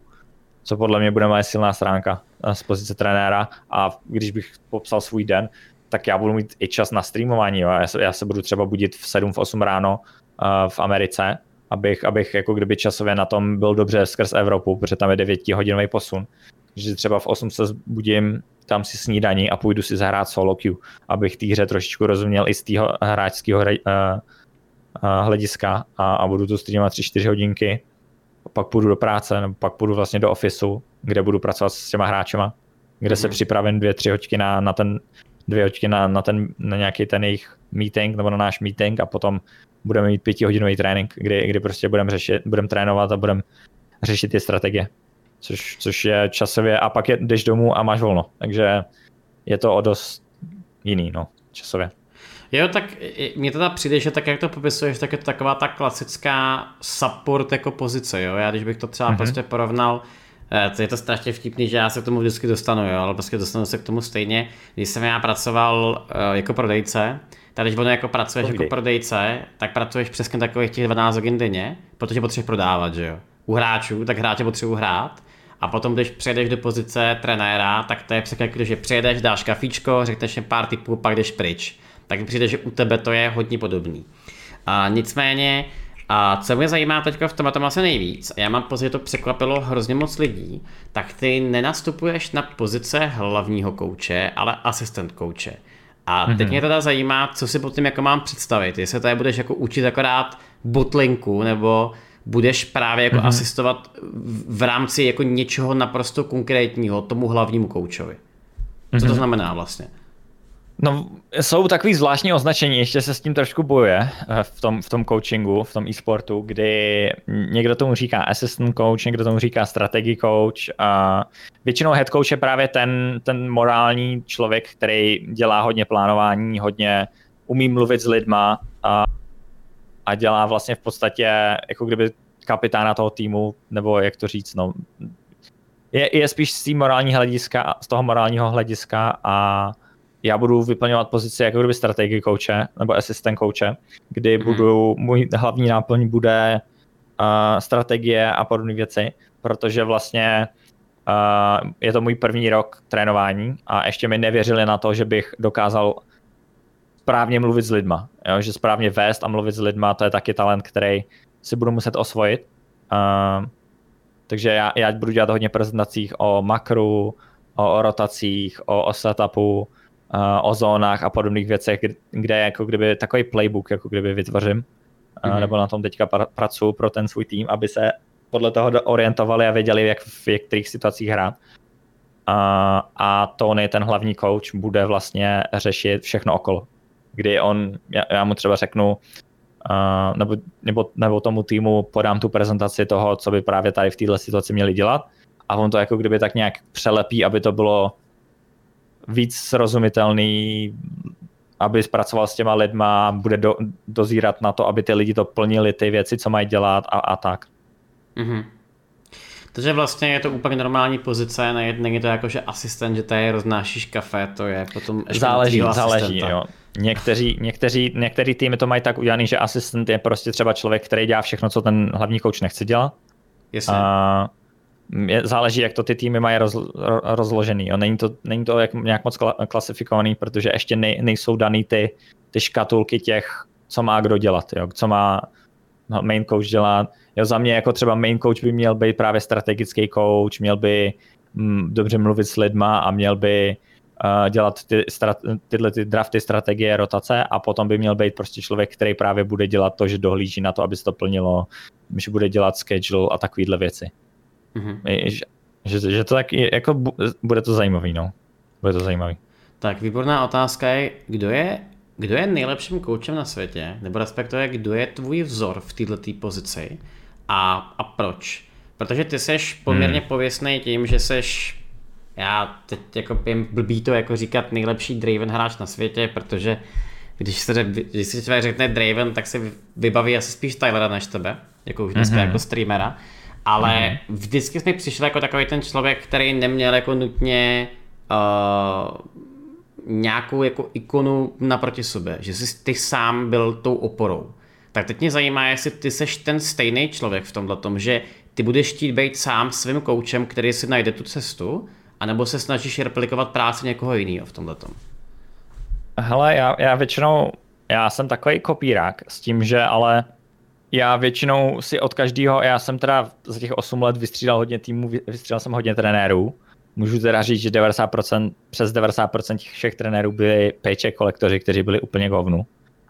B: co podle mě bude moje silná stránka eh, z pozice trenéra a když bych popsal svůj den, tak já budu mít i čas na streamování. Jo. Já, se, já se budu třeba budit v 7, v 8 ráno uh, v Americe, abych, abych jako kdyby časově na tom byl dobře skrz Evropu, protože tam je 9 hodinový posun. Že třeba v 8 se budím, tam si snídaní a půjdu si zahrát solo queue, abych té hře trošičku rozuměl i z tého hráčského uh, uh, hlediska a, a budu tu streamovat 3-4 hodinky. Pak půjdu do práce, nebo pak půjdu vlastně do ofisu, kde budu pracovat s těma hráčema, kde mm. se mhm. připravím dvě, tři hoďky na, na ten dvě hoďky na, na, ten, na nějaký ten jejich meeting nebo na náš meeting a potom budeme mít pětihodinový trénink, kdy, kdy prostě budeme řešit, budeme trénovat a budeme řešit ty strategie, což, což je časově a pak je, jdeš domů a máš volno, takže je to o dost jiný, no, časově.
A: Jo, tak mně teda přijde, že tak jak to popisuješ, tak je to taková ta klasická support jako pozice, jo. Já když bych to třeba mm-hmm. prostě porovnal je to strašně vtipný, že já se k tomu vždycky dostanu, jo, ale prostě dostanu se k tomu stejně. Když jsem já pracoval uh, jako prodejce, tak když ono jako pracuješ Povídej. jako prodejce, tak pracuješ přesně takových těch 12 hodin denně, protože potřebuješ prodávat, že jo. U hráčů, tak hráče potřebují hrát. A potom, když přejdeš do pozice trenéra, tak to je přesně jako, že přijedeš, dáš kafíčko, řekneš jim pár typů, pak jdeš pryč. Tak přijde, že u tebe to je hodně podobný. A nicméně, a co mě zajímá teď v tom tom asi nejvíc, a já mám pocit, že to překvapilo hrozně moc lidí, tak ty nenastupuješ na pozice hlavního kouče, ale asistent kouče. A teď mm-hmm. mě teda zajímá, co si pod tím jako mám představit. Jestli tady budeš jako učit akorát botlinku, nebo budeš právě jako mm-hmm. asistovat v rámci jako něčeho naprosto konkrétního tomu hlavnímu koučovi. Co mm-hmm. to mhm. znamená vlastně?
B: No, jsou takový zvláštní označení, ještě se s tím trošku bojuje eh, v tom, v tom coachingu, v tom e-sportu, kdy někdo tomu říká assistant coach, někdo tomu říká strategy coach a většinou head coach je právě ten, ten morální člověk, který dělá hodně plánování, hodně umí mluvit s lidma a, a dělá vlastně v podstatě jako kdyby kapitána toho týmu, nebo jak to říct, no, je, je spíš z, morální hlediska, z toho morálního hlediska a já budu vyplňovat pozici jako kdyby strategii kouče nebo asistent kouče, kdy mm. budu, můj hlavní náplň bude uh, strategie a podobné věci, protože vlastně uh, je to můj první rok trénování a ještě mi nevěřili na to, že bych dokázal správně mluvit s lidma, jo? že správně vést a mluvit s lidma, to je taky talent, který si budu muset osvojit. Uh, takže já, já budu dělat hodně prezentacích o makru, o, o rotacích, o, o setupu, o zónách a podobných věcech, kde jako kdyby takový playbook jako kdyby vytvořím, mm-hmm. nebo na tom teďka pr- pracuji pro ten svůj tým, aby se podle toho orientovali a věděli, jak v kterých situacích hrát. Uh, a Tony, ten hlavní coach, bude vlastně řešit všechno okolo. Kdy on, já, já mu třeba řeknu, uh, nebo, nebo, nebo tomu týmu podám tu prezentaci toho, co by právě tady v této situaci měli dělat a on to jako kdyby tak nějak přelepí, aby to bylo víc srozumitelný aby zpracoval s těma lidma, bude do, dozírat na to, aby ty lidi to plnili, ty věci, co mají dělat a, a tak.
A: Mm-hmm. Takže vlastně je to úplně normální pozice, není to jako, že asistent, že tady roznášíš kafe, to je potom
B: ještě Záleží, záleží, jo. Někteří, někteří, některý týmy to mají tak udělaný, že asistent je prostě třeba člověk, který dělá všechno, co ten hlavní kouč nechce dělat.
A: Jasně. A
B: je, záleží, jak to ty týmy mají roz, rozložený. Jo. Není, to, není to jak, nějak moc klasifikovaný, protože ještě nej, nejsou daný ty, ty škatulky těch, co má kdo dělat, jo. co má main coach dělat. Jo, za mě jako třeba main coach by měl být právě strategický coach, měl by mm, dobře mluvit s lidma a měl by uh, dělat ty, strat, tyhle ty drafty, strategie, rotace a potom by měl být prostě člověk, který právě bude dělat to, že dohlíží na to, aby se to plnilo, že bude dělat schedule a takovéhle věci. Mm-hmm. Že, že, že to tak jako bude to zajímavý, no. Bude to zajímavý.
A: Tak výborná otázka je, kdo je, kdo je nejlepším koučem na světě, nebo respektive kdo je tvůj vzor v této pozici a, a proč? Protože ty seš poměrně hmm. pověstný tím, že seš já teď jako pím blbý to jako říkat nejlepší Draven hráč na světě, protože když se, když se člověk řekne Draven, tak se vybaví asi spíš Tylera než tebe, jako už dneska mm-hmm. jako streamera ale mm-hmm. vždycky jsme přišli jako takový ten člověk, který neměl jako nutně uh, nějakou jako ikonu naproti sobě, že jsi ty sám byl tou oporou. Tak teď mě zajímá, jestli ty seš ten stejný člověk v tomhle tom, že ty budeš chtít být sám svým koučem, který si najde tu cestu, anebo se snažíš replikovat práci někoho jiného v tomhle tom.
B: Hele, já, já většinou, já jsem takový kopírák s tím, že ale já většinou si od každého, já jsem teda za těch 8 let vystřídal hodně týmů, vystřídal jsem hodně trenérů. Můžu teda říct, že 90%, přes 90% těch všech trenérů byli paycheck kolektoři, kteří byli úplně govnu.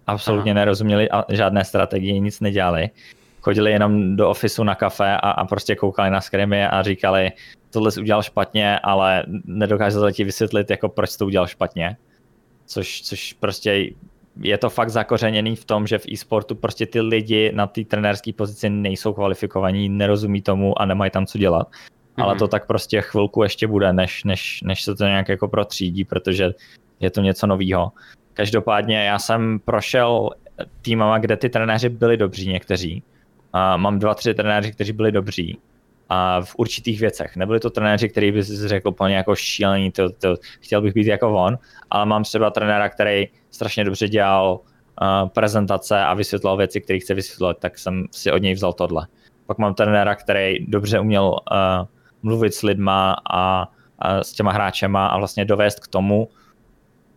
B: Absolutně Aha. nerozuměli žádné strategii, nic nedělali. Chodili jenom do ofisu na kafe a, a prostě koukali na skrimy a říkali, tohle jsi udělal špatně, ale nedokážu ti vysvětlit, jako proč jsi to udělal špatně. Což, což prostě je to fakt zakořeněný v tom, že v e-sportu prostě ty lidi na té trenérské pozici nejsou kvalifikovaní, nerozumí tomu a nemají tam co dělat. Mm-hmm. Ale to tak prostě chvilku ještě bude, než, než, než se to nějak jako protřídí, protože je to něco nového. Každopádně já jsem prošel týmama, kde ty trenéři byli dobří někteří. A mám dva, tři trenéři, kteří byli dobří a v určitých věcech. Nebyli to trenéři, který by si řekl úplně jako šílený, to, to, chtěl bych být jako on, ale mám třeba trenéra, který strašně dobře dělal uh, prezentace a vysvětloval věci, které chce vysvětlovat, tak jsem si od něj vzal tohle. Pak mám trenéra, který dobře uměl uh, mluvit s lidma a, a s těma hráčema a vlastně dovést k tomu,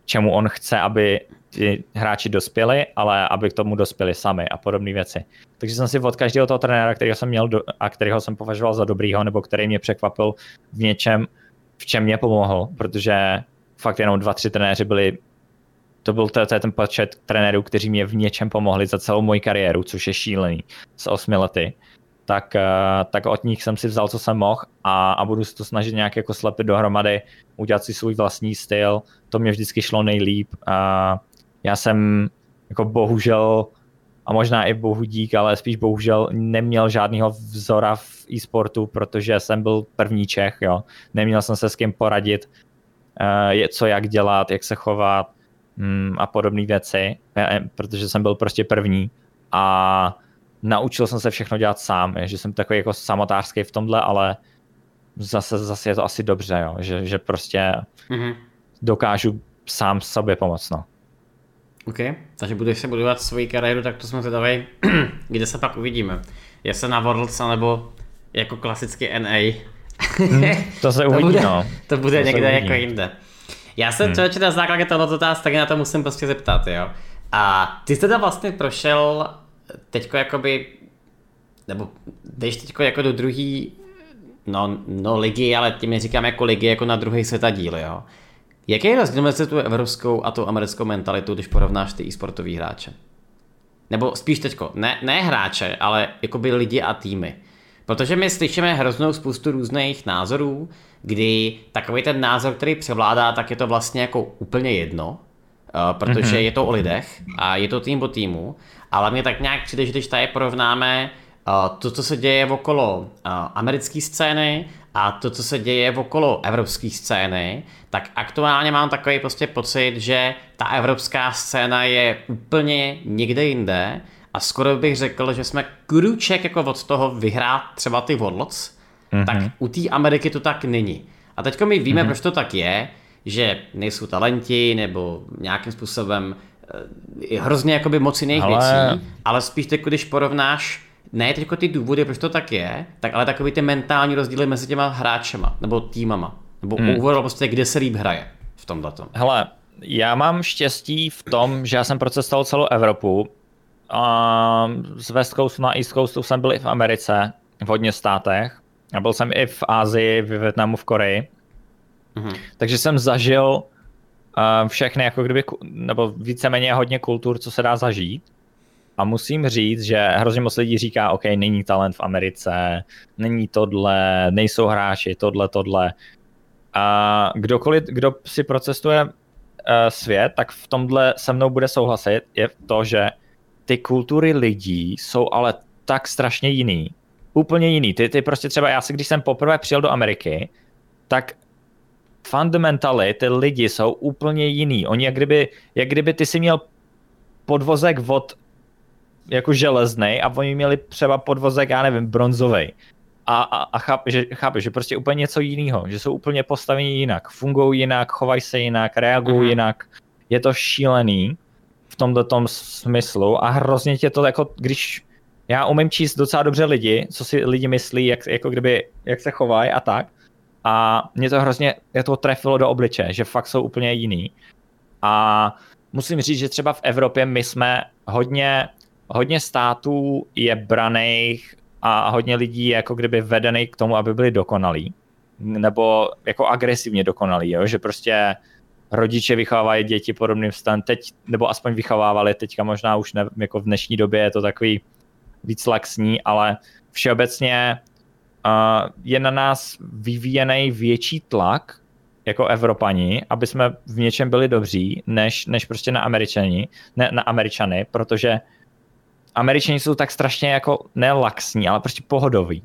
B: čemu on chce, aby ty hráči dospěli, ale aby k tomu dospěli sami a podobné věci. Takže jsem si od každého toho trenéra, kterého jsem měl do, a kterého jsem považoval za dobrýho, nebo který mě překvapil v něčem, v čem mě pomohl, protože fakt jenom dva, tři trenéři byli to byl to, to je ten počet trenérů, kteří mě v něčem pomohli za celou moji kariéru, což je šílený, z osmi lety. Tak, eh, tak od nich jsem si vzal, co jsem mohl a, a budu se to snažit nějak jako slepit dohromady, udělat si svůj vlastní styl. To mě vždycky šlo nejlíp. A já jsem jako bohužel a možná i bohu dík, ale spíš bohužel neměl žádného vzora v e-sportu, protože jsem byl první Čech, jo. Neměl jsem se s kým poradit, uh, co jak dělat, jak se chovat um, a podobné věci, eh, protože jsem byl prostě první a naučil jsem se všechno dělat sám, je, že jsem takový jako samotářský v tomhle, ale zase, zase je to asi dobře, jo, že, že prostě mm-hmm. dokážu sám sobě pomoct, no.
A: OK, takže budeš se budovat svoji kariéru, tak to jsme zvědaví, kde se pak uvidíme. Jestli na Worlds, nebo jako klasicky NA.
B: Hmm, to se uvidí,
A: to bude,
B: no.
A: To bude to někde jako jinde. Já se hmm. člověče na základě tohoto otázky taky na to musím prostě zeptat, jo. A ty jsi teda vlastně prošel teďko jakoby, nebo jdeš teďko jako do druhý, no, no ligy, ale tím říkám jako ligy, jako na druhý světadíl, jo. Jaký je rozdíl mezi tu evropskou a tu americkou mentalitu, když porovnáš ty e-sportový hráče? Nebo spíš teďko, ne, ne hráče, ale jakoby lidi a týmy. Protože my slyšíme hroznou spoustu různých názorů, kdy takový ten názor, který převládá, tak je to vlastně jako úplně jedno, eh, protože mm-hmm. je to o lidech a je to tým po týmu, ale mě tak nějak přijde, že když tady porovnáme eh, to, co se děje okolo eh, americké scény a to, co se děje okolo evropské scény, tak aktuálně mám takový prostě pocit, že ta evropská scéna je úplně někde jinde a skoro bych řekl, že jsme kruček jako od toho vyhrát třeba ty Worlds, mm-hmm. tak u té Ameriky to tak není. A teďko my víme, mm-hmm. proč to tak je, že nejsou talenti nebo nějakým způsobem je hrozně jakoby moc jiných ale... věcí, ale spíš teď, když porovnáš ne teď ty důvody, proč to tak je, tak ale takový ty mentální rozdíly mezi těma hráčema, nebo týmama, nebo hmm. overall prostě, kde se líp hraje v tomhle.
B: Hele, já mám štěstí v tom, že já jsem procestoval celou Evropu. A z West Coastu na East Coastu jsem byl i v Americe, v hodně státech. A byl jsem i v Ázii, v Větnamu, v Koreji. Mm-hmm. Takže jsem zažil uh, všechny, jako kdyby, nebo víceméně hodně kultur, co se dá zažít. A musím říct, že hrozně moc lidí říká, OK, není talent v Americe, není tohle, nejsou hráči, tohle, tohle. A kdokoliv, kdo si procestuje uh, svět, tak v tomhle se mnou bude souhlasit, je to, že ty kultury lidí jsou ale tak strašně jiný. Úplně jiný. Ty, ty prostě třeba, já si když jsem poprvé přijel do Ameriky, tak fundamentally ty lidi jsou úplně jiný. Oni jak kdyby, jak kdyby ty si měl podvozek od jako železný a oni měli třeba podvozek, já nevím, bronzový. A, a, a chápe, že, chápe, že prostě úplně něco jiného, že jsou úplně postaveni jinak, fungují jinak, chovají se jinak, reagují mm-hmm. jinak. Je to šílený v tomto tom smyslu a hrozně tě to jako, když já umím číst docela dobře lidi, co si lidi myslí, jak, jako kdyby, jak se chovají a tak. A mě to hrozně, je to trefilo do obliče, že fakt jsou úplně jiný. A musím říct, že třeba v Evropě my jsme hodně hodně států je braných a hodně lidí je jako kdyby vedený k tomu, aby byli dokonalí. Nebo jako agresivně dokonalí, jo? že prostě rodiče vychovávají děti podobným stylem, teď, nebo aspoň vychovávali, teďka možná už ne, jako v dnešní době je to takový víc laxní, ale všeobecně uh, je na nás vyvíjený větší tlak jako Evropani, aby jsme v něčem byli dobří, než, než prostě na Američani, ne, na Američany, protože Američani jsou tak strašně jako nelaxní, ale prostě pohodoví.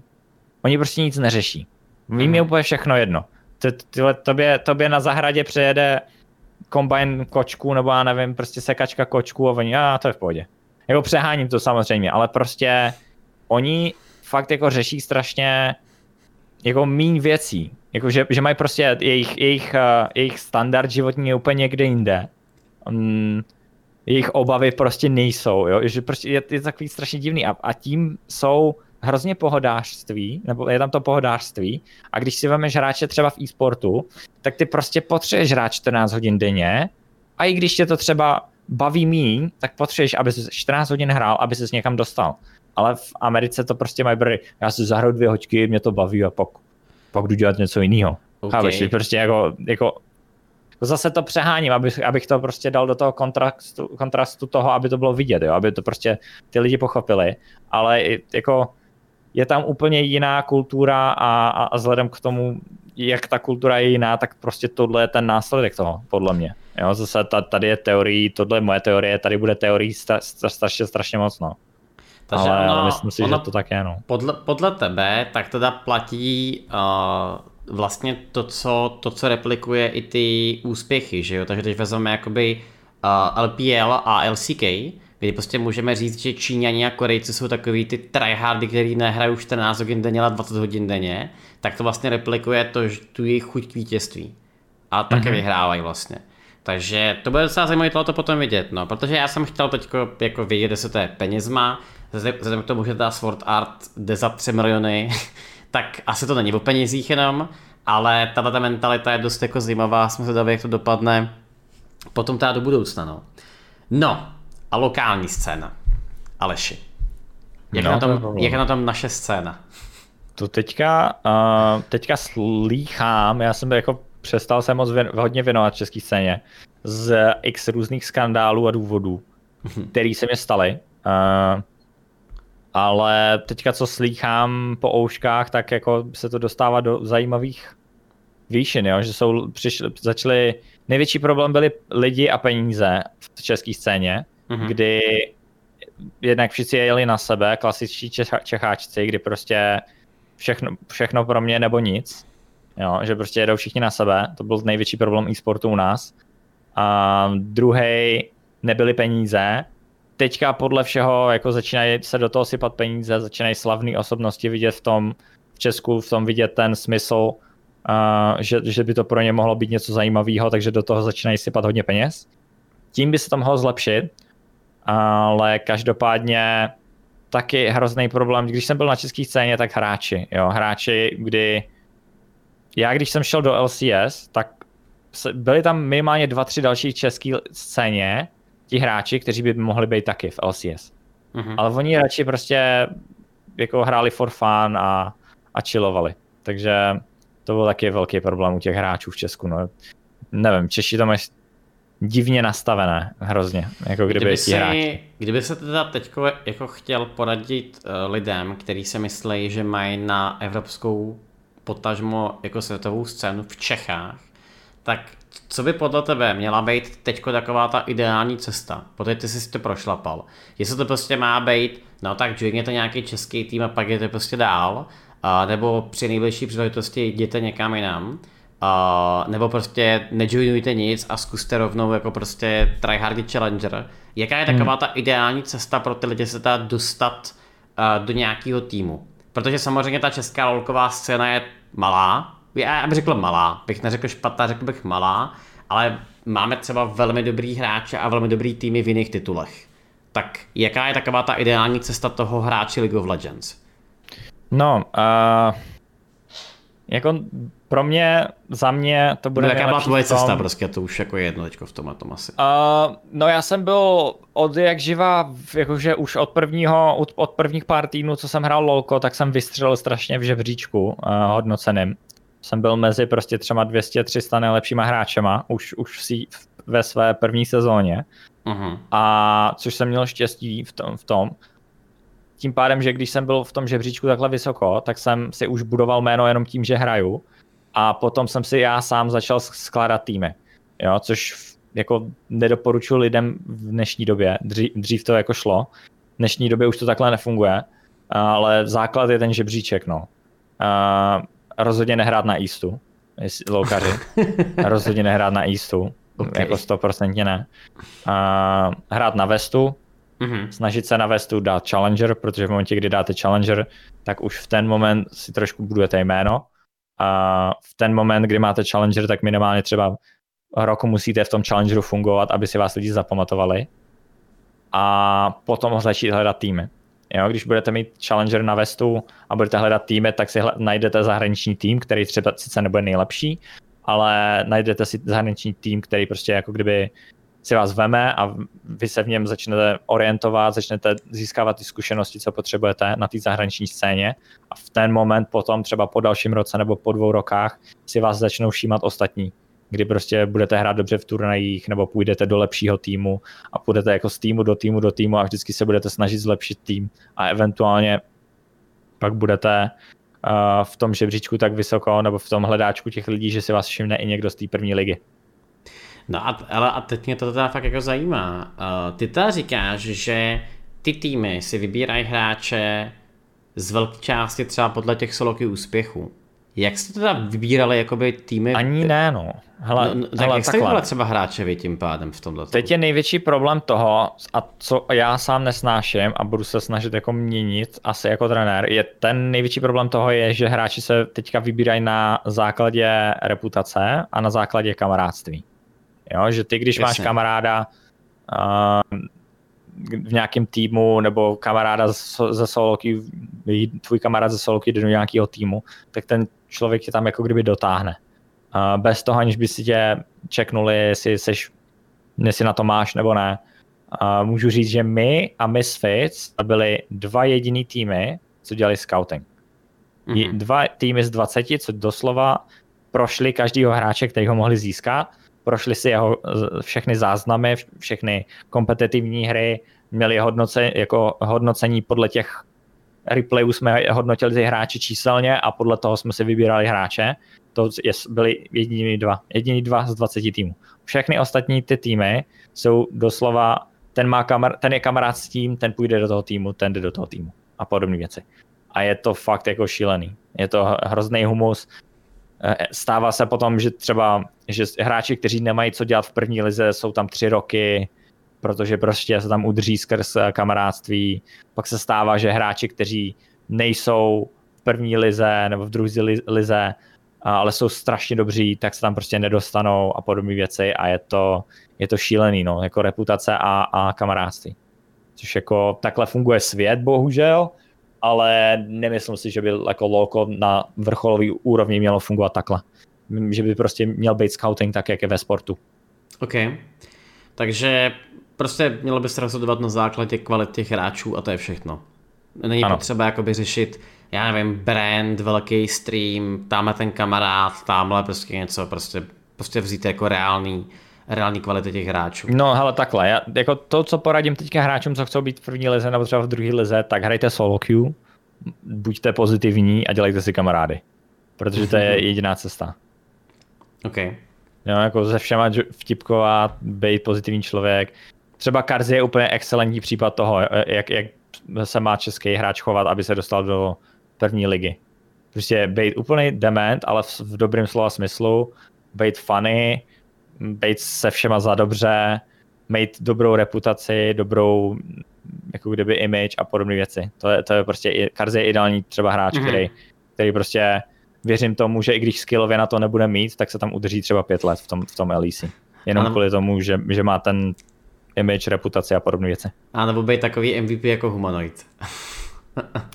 B: Oni prostě nic neřeší. Vím je mhm. úplně všechno jedno. Ty, tyhle, tobě, tobě na zahradě přejede kombajn kočku, nebo já nevím, prostě sekačka kočku a oni, a to je v pohodě. Jako přeháním to samozřejmě, ale prostě oni fakt jako řeší strašně jako míň věcí. Jako, že, že mají prostě jejich, jejich, uh, jejich standard životní je úplně někde jinde. Um, jejich obavy prostě nejsou, jo? že prostě je, je takový strašně divný a, a tím jsou hrozně pohodářství, nebo je tam to pohodářství a když si vezmeš hráče třeba v e-sportu, tak ty prostě potřebuješ hrát 14 hodin denně a i když tě to třeba baví míň, tak potřebuješ, aby jsi 14 hodin hrál, aby ses někam dostal. Ale v Americe to prostě mají bry. Já si zahraju dvě hoďky, mě to baví a pak, pak jdu dělat něco jiného. Okay. Chápeš, prostě jako, jako zase to přeháním, abych, abych to prostě dal do toho kontrastu, kontrastu toho, aby to bylo vidět, jo? aby to prostě ty lidi pochopili, ale jako je tam úplně jiná kultura a, a, a vzhledem k tomu, jak ta kultura je jiná, tak prostě tohle je ten následek toho, podle mě. Jo, zase tady je teorie, tohle je moje teorie, tady bude teorie strašně, strašně moc, no. Takže ale ono, myslím si, ono, že to tak je, no.
A: Podle, podle tebe, tak teda platí uh, vlastně to co, to, co replikuje i ty úspěchy, že jo? Takže teď vezmeme jakoby uh, LPL a LCK, kdy prostě můžeme říct, že Číňani a Korejci jsou takový ty tryhardy, který nehrají 14 hodin denně, ale 20 hodin denně, tak to vlastně replikuje to, že tu jejich chuť k vítězství. A také mm-hmm. vyhrávají vlastně. Takže to bude docela zajímavé to potom vidět, no, protože já jsem chtěl teď jako vědět, se to je penězma, vzhledem k tomu, že ta Sword Art jde za 3 miliony, tak asi to není o penězích jenom, ale tato ta mentalita je dost jako zajímavá, jsme zvědaví, jak to dopadne potom teda do budoucna, no. No, a lokální scéna. Aleši. Jak, no, na, tom, jak na tom naše scéna?
B: To teďka, uh, teďka slýchám, já jsem jako přestal se moc věn, hodně věnovat české scéně z x různých skandálů a důvodů, mhm. který se mě staly. Uh, ale teďka, co slýchám po ouškách, tak jako se to dostává do zajímavých výšin, jo? že jsou, přišli, začali, největší problém byly lidi a peníze v české scéně, mm-hmm. kdy jednak všichni jeli na sebe, klasičtí čecháčci, kdy prostě všechno, všechno pro mě nebo nic. Jo, že prostě jedou všichni na sebe, to byl největší problém e-sportu u nás. A druhý nebyly peníze, teďka podle všeho jako začínají se do toho sypat peníze, začínají slavné osobnosti vidět v tom, v Česku v tom vidět ten smysl, uh, že, že by to pro ně mohlo být něco zajímavého, takže do toho začínají sypat hodně peněz. Tím by se to mohlo zlepšit, ale každopádně taky hrozný problém, když jsem byl na české scéně, tak hráči, jo, hráči, kdy já když jsem šel do LCS, tak byli tam minimálně dva, tři další české scéně, ti hráči, kteří by mohli být taky v LCS. Mm-hmm. Ale oni radši prostě jako hráli for fun a, a chillovali. Takže to byl taky velký problém u těch hráčů v Česku. No. Nevím, Češi to mají divně nastavené, hrozně, jako kdyby, kdyby si, hráči.
A: Kdyby se teda teď jako chtěl poradit uh, lidem, kteří se myslí, že mají na evropskou potažmo jako světovou scénu v Čechách, tak co by podle tebe měla být teď taková ta ideální cesta? Protože ty jsi to prošlapal. Jestli to prostě má být, no tak joinněte nějaký český tým a pak jdete prostě dál, a nebo při nejbližší příležitosti jděte někam jinam, a nebo prostě nejoinujte nic a zkuste rovnou jako prostě tryhardy challenger. Jaká je taková hmm. ta ideální cesta pro ty lidi se teda dostat do nějakého týmu? Protože samozřejmě ta česká lolková scéna je malá, já bych řekl malá, bych neřekl špatná, řekl bych malá, ale máme třeba velmi dobrý hráče a velmi dobrý týmy v jiných titulech. Tak jaká je taková ta ideální cesta toho hráče League of Legends?
B: No, uh, jako pro mě, za mě to bude
A: no, jaká byla tvoje cesta prostě, to už jako je jedno teďko v tom a tom asi.
B: Uh, no já jsem byl od jak živa, jakože už od prvního, od, od prvních pár týdnů, co jsem hrál LoLko, tak jsem vystřelil strašně v žebříčku uh, hodnoceným jsem byl mezi prostě třeba 200-300 nejlepšíma hráčema, už, už si ve své první sezóně. Uh-huh. A což jsem měl štěstí v tom, v tom. Tím pádem, že když jsem byl v tom žebříčku takhle vysoko, tak jsem si už budoval jméno jenom tím, že hraju. A potom jsem si já sám začal skládat týmy. Jo, což jako nedoporučuji lidem v dnešní době. Dřív, dřív to jako šlo. V dnešní době už to takhle nefunguje. Ale základ je ten žebříček, no. Uh, rozhodně nehrát na Eastu, loukaři. rozhodně nehrát na Eastu, okay. jako stoprocentně ne. Uh, hrát na Vestu, mm-hmm. snažit se na Vestu dát Challenger, protože v momentě, kdy dáte Challenger, tak už v ten moment si trošku budujete jméno. A v ten moment, kdy máte Challenger, tak minimálně třeba roku musíte v tom Challengeru fungovat, aby si vás lidi zapamatovali. A potom začít hledat týmy. Jo, když budete mít Challenger na Vestu a budete hledat týmy, tak si najdete zahraniční tým, který třeba sice nebude nejlepší, ale najdete si zahraniční tým, který prostě jako kdyby si vás veme a vy se v něm začnete orientovat, začnete získávat ty zkušenosti, co potřebujete na té zahraniční scéně. A v ten moment potom třeba po dalším roce nebo po dvou rokách si vás začnou všímat ostatní kdy prostě budete hrát dobře v turnajích nebo půjdete do lepšího týmu a půjdete jako z týmu do týmu do týmu a vždycky se budete snažit zlepšit tým a eventuálně pak budete uh, v tom žebříčku tak vysoko nebo v tom hledáčku těch lidí, že si vás všimne i někdo z té první ligy.
A: No a, ale a teď mě to teda fakt jako zajímá. Uh, ty teda říkáš, že ty týmy si vybírají hráče z velké části třeba podle těch soloky úspěchů. Jak jste teda vybírali jakoby týmy?
B: Ani ne, no.
A: Hele, no, no tak hele, jak jste vybírali třeba hráče vy tím pádem v tomhle?
B: Teď je největší problém toho, a co já sám nesnáším a budu se snažit jako měnit asi jako trenér, je ten největší problém toho je, že hráči se teďka vybírají na základě reputace a na základě kamarádství. Jo, že ty, když Jasně. máš kamaráda, uh, v nějakém týmu nebo kamaráda ze soloky, tvůj kamarád ze soloky jde do nějakého týmu, tak ten člověk tě tam jako kdyby dotáhne. Bez toho, aniž by si tě čeknuli, jestli, seš, jestli na to máš nebo ne. Můžu říct, že my a Misfits byli dva jediný týmy, co dělali scouting. Mm-hmm. Dva týmy z 20, co doslova prošli každého hráče, který ho mohli získat prošli si jeho všechny záznamy, všechny kompetitivní hry, měli hodnoce, jako hodnocení podle těch replayů jsme hodnotili ty hráči číselně a podle toho jsme si vybírali hráče. To byli jediní dva, jediní dva z 20 týmů. Všechny ostatní ty týmy jsou doslova, ten, má kamar, ten je kamarád s tím, ten půjde do toho týmu, ten jde do toho týmu a podobné věci. A je to fakt jako šílený. Je to hrozný humus. Eh, Stává se potom, že třeba že hráči, kteří nemají co dělat v první lize, jsou tam tři roky, protože prostě se tam udrží skrz eh, kamarádství. Pak se stává, že hráči, kteří nejsou v první lize nebo v druhé lize, ale jsou strašně dobří, tak se tam prostě nedostanou a podobné věci a je to, je to šílený, no, jako reputace a, a kamarádství. Což jako takhle funguje svět, bohužel, ale nemyslím si, že by jako loko na vrcholový úrovni mělo fungovat takhle. Že by prostě měl být scouting tak, jak je ve sportu.
A: OK. Takže prostě mělo by se rozhodovat na základě kvalit těch hráčů a to je všechno. Není ano. potřeba jakoby řešit, já nevím, brand, velký stream, tamhle ten kamarád, tamhle prostě něco, prostě, prostě vzít jako reálný, reální kvality těch hráčů.
B: No hele takhle, já, jako to, co poradím teďka hráčům, co chcou být v první lize nebo třeba v druhé lize, tak hrajte solo queue, buďte pozitivní a dělejte si kamarády. Protože to je jediná cesta.
A: OK.
B: Jo, jako ze všema vtipkovat, být pozitivní člověk. Třeba Karzi je úplně excelentní případ toho, jak, jak se má český hráč chovat, aby se dostal do první ligy. Prostě být úplný dement, ale v, v dobrém slova smyslu, být funny, být se všema za dobře, mít dobrou reputaci, dobrou jako kdyby image a podobné věci. To je, to je prostě, Karzi je ideální třeba hráč, mm-hmm. který, který prostě věřím tomu, že i když skillově na to nebude mít, tak se tam udrží třeba pět let v tom, v tom LEC. Jenom ano. kvůli tomu, že, že má ten image, reputaci a podobné věci.
A: A nebo být takový MVP jako humanoid.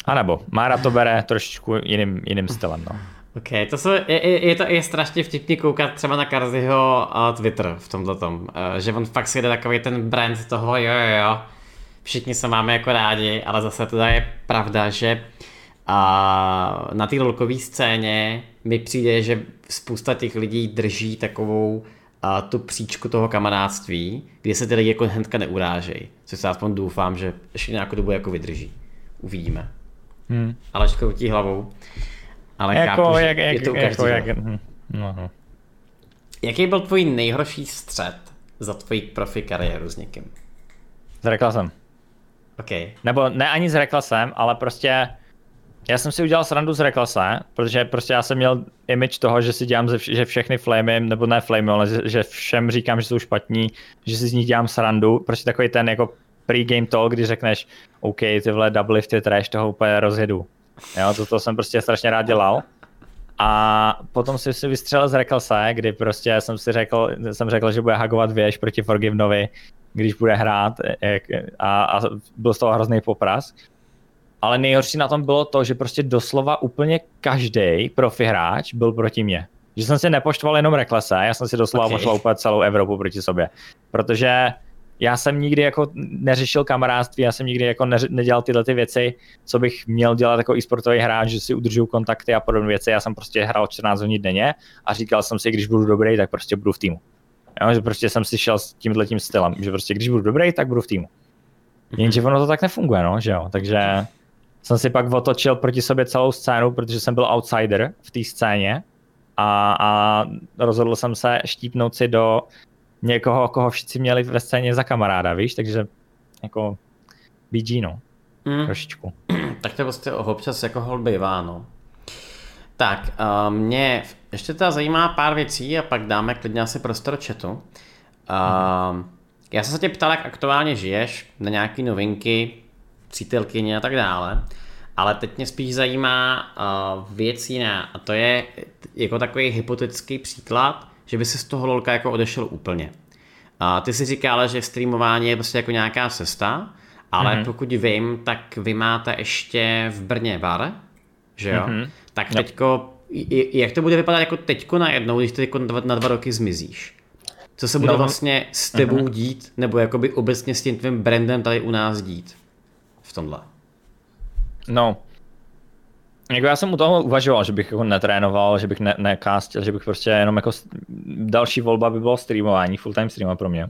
B: a nebo Mára to bere trošičku jiným, jiným stylem. No.
A: Ok, to jsou, je, je, to je strašně vtipný koukat třeba na Karziho Twitter v tomto tom, eh, že on fakt si jde takový ten brand toho, jo, jo, jo, všichni se máme jako rádi, ale zase teda je pravda, že a na té lolkové scéně mi přijde, že spousta těch lidí drží takovou a tu příčku toho kamarádství, kde se ty lidi jako hnedka neurážejí. Což se aspoň doufám, že ještě nějakou dobu jako vydrží. Uvidíme. Hmm. Ale škoutí hlavou. Ale jako, chápu, jak, jak, je to jako, jak, hm, no, no. Jaký byl tvůj nejhorší střed za tvoji profi kariéru s někým?
B: Zrekla jsem.
A: Okay.
B: Nebo ne ani zrekla jsem, ale prostě já jsem si udělal srandu z Reklase, protože prostě já jsem měl image toho, že si dělám, že všechny flamy, nebo ne flamy, ale že všem říkám, že jsou špatní, že si z nich dělám srandu, prostě takový ten jako pre-game talk, kdy řekneš, OK, tyhle double ty trash, toho úplně rozjedu. Jo, to, to jsem prostě strašně rád dělal. A potom jsem si vystřelil z Reklase, kdy prostě jsem si řekl, jsem řekl, že bude hagovat věž proti Forgivenovi, když bude hrát jak, a, a byl z toho hrozný popras ale nejhorší na tom bylo to, že prostě doslova úplně každý profi hráč byl proti mně. Že jsem si nepoštval jenom Reklese, já jsem si doslova okay. pošlal úplně celou Evropu proti sobě. Protože já jsem nikdy jako neřešil kamarádství, já jsem nikdy jako neř- nedělal tyhle ty věci, co bych měl dělat jako e-sportový hráč, že si udržuju kontakty a podobné věci. Já jsem prostě hrál 14 hodin denně a říkal jsem si, když budu dobrý, tak prostě budu v týmu. Jo, že prostě jsem si šel s tímhle tím stylem, že prostě když budu dobrý, tak budu v týmu. Jenže ono to tak nefunguje, no, že jo, takže jsem si pak otočil proti sobě celou scénu, protože jsem byl outsider v té scéně a, a rozhodl jsem se štípnout si do někoho, koho všichni měli ve scéně za kamaráda, víš, takže jako BG, no. Mm. Trošičku.
A: Tak to prostě občas jako hol bývá, no. Tak, uh, mě ještě teda zajímá pár věcí a pak dáme klidně asi prostor chatu. Uh, mm. Já jsem se tě ptal, jak aktuálně žiješ, na nějaké novinky, přítelkyně a tak dále. Ale teď mě spíš zajímá uh, věc jiná a to je jako takový hypotetický příklad, že by se z toho lolka jako odešel úplně. Uh, ty si říkala, že streamování je prostě jako nějaká cesta, ale mm-hmm. pokud vím, tak vy máte ještě v Brně bar, že jo? Mm-hmm. Tak teďko, jak to bude vypadat jako teďko najednou, když ty na dva roky zmizíš? Co se bude no, vlastně s tebou uh-huh. dít, nebo jakoby obecně s tím tvým brandem tady u nás dít? v tomhle?
B: No, jako já jsem u toho uvažoval, že bych jako netrénoval, že bych ne, nekástil, že bych prostě jenom jako další volba by bylo streamování, full time streama pro mě.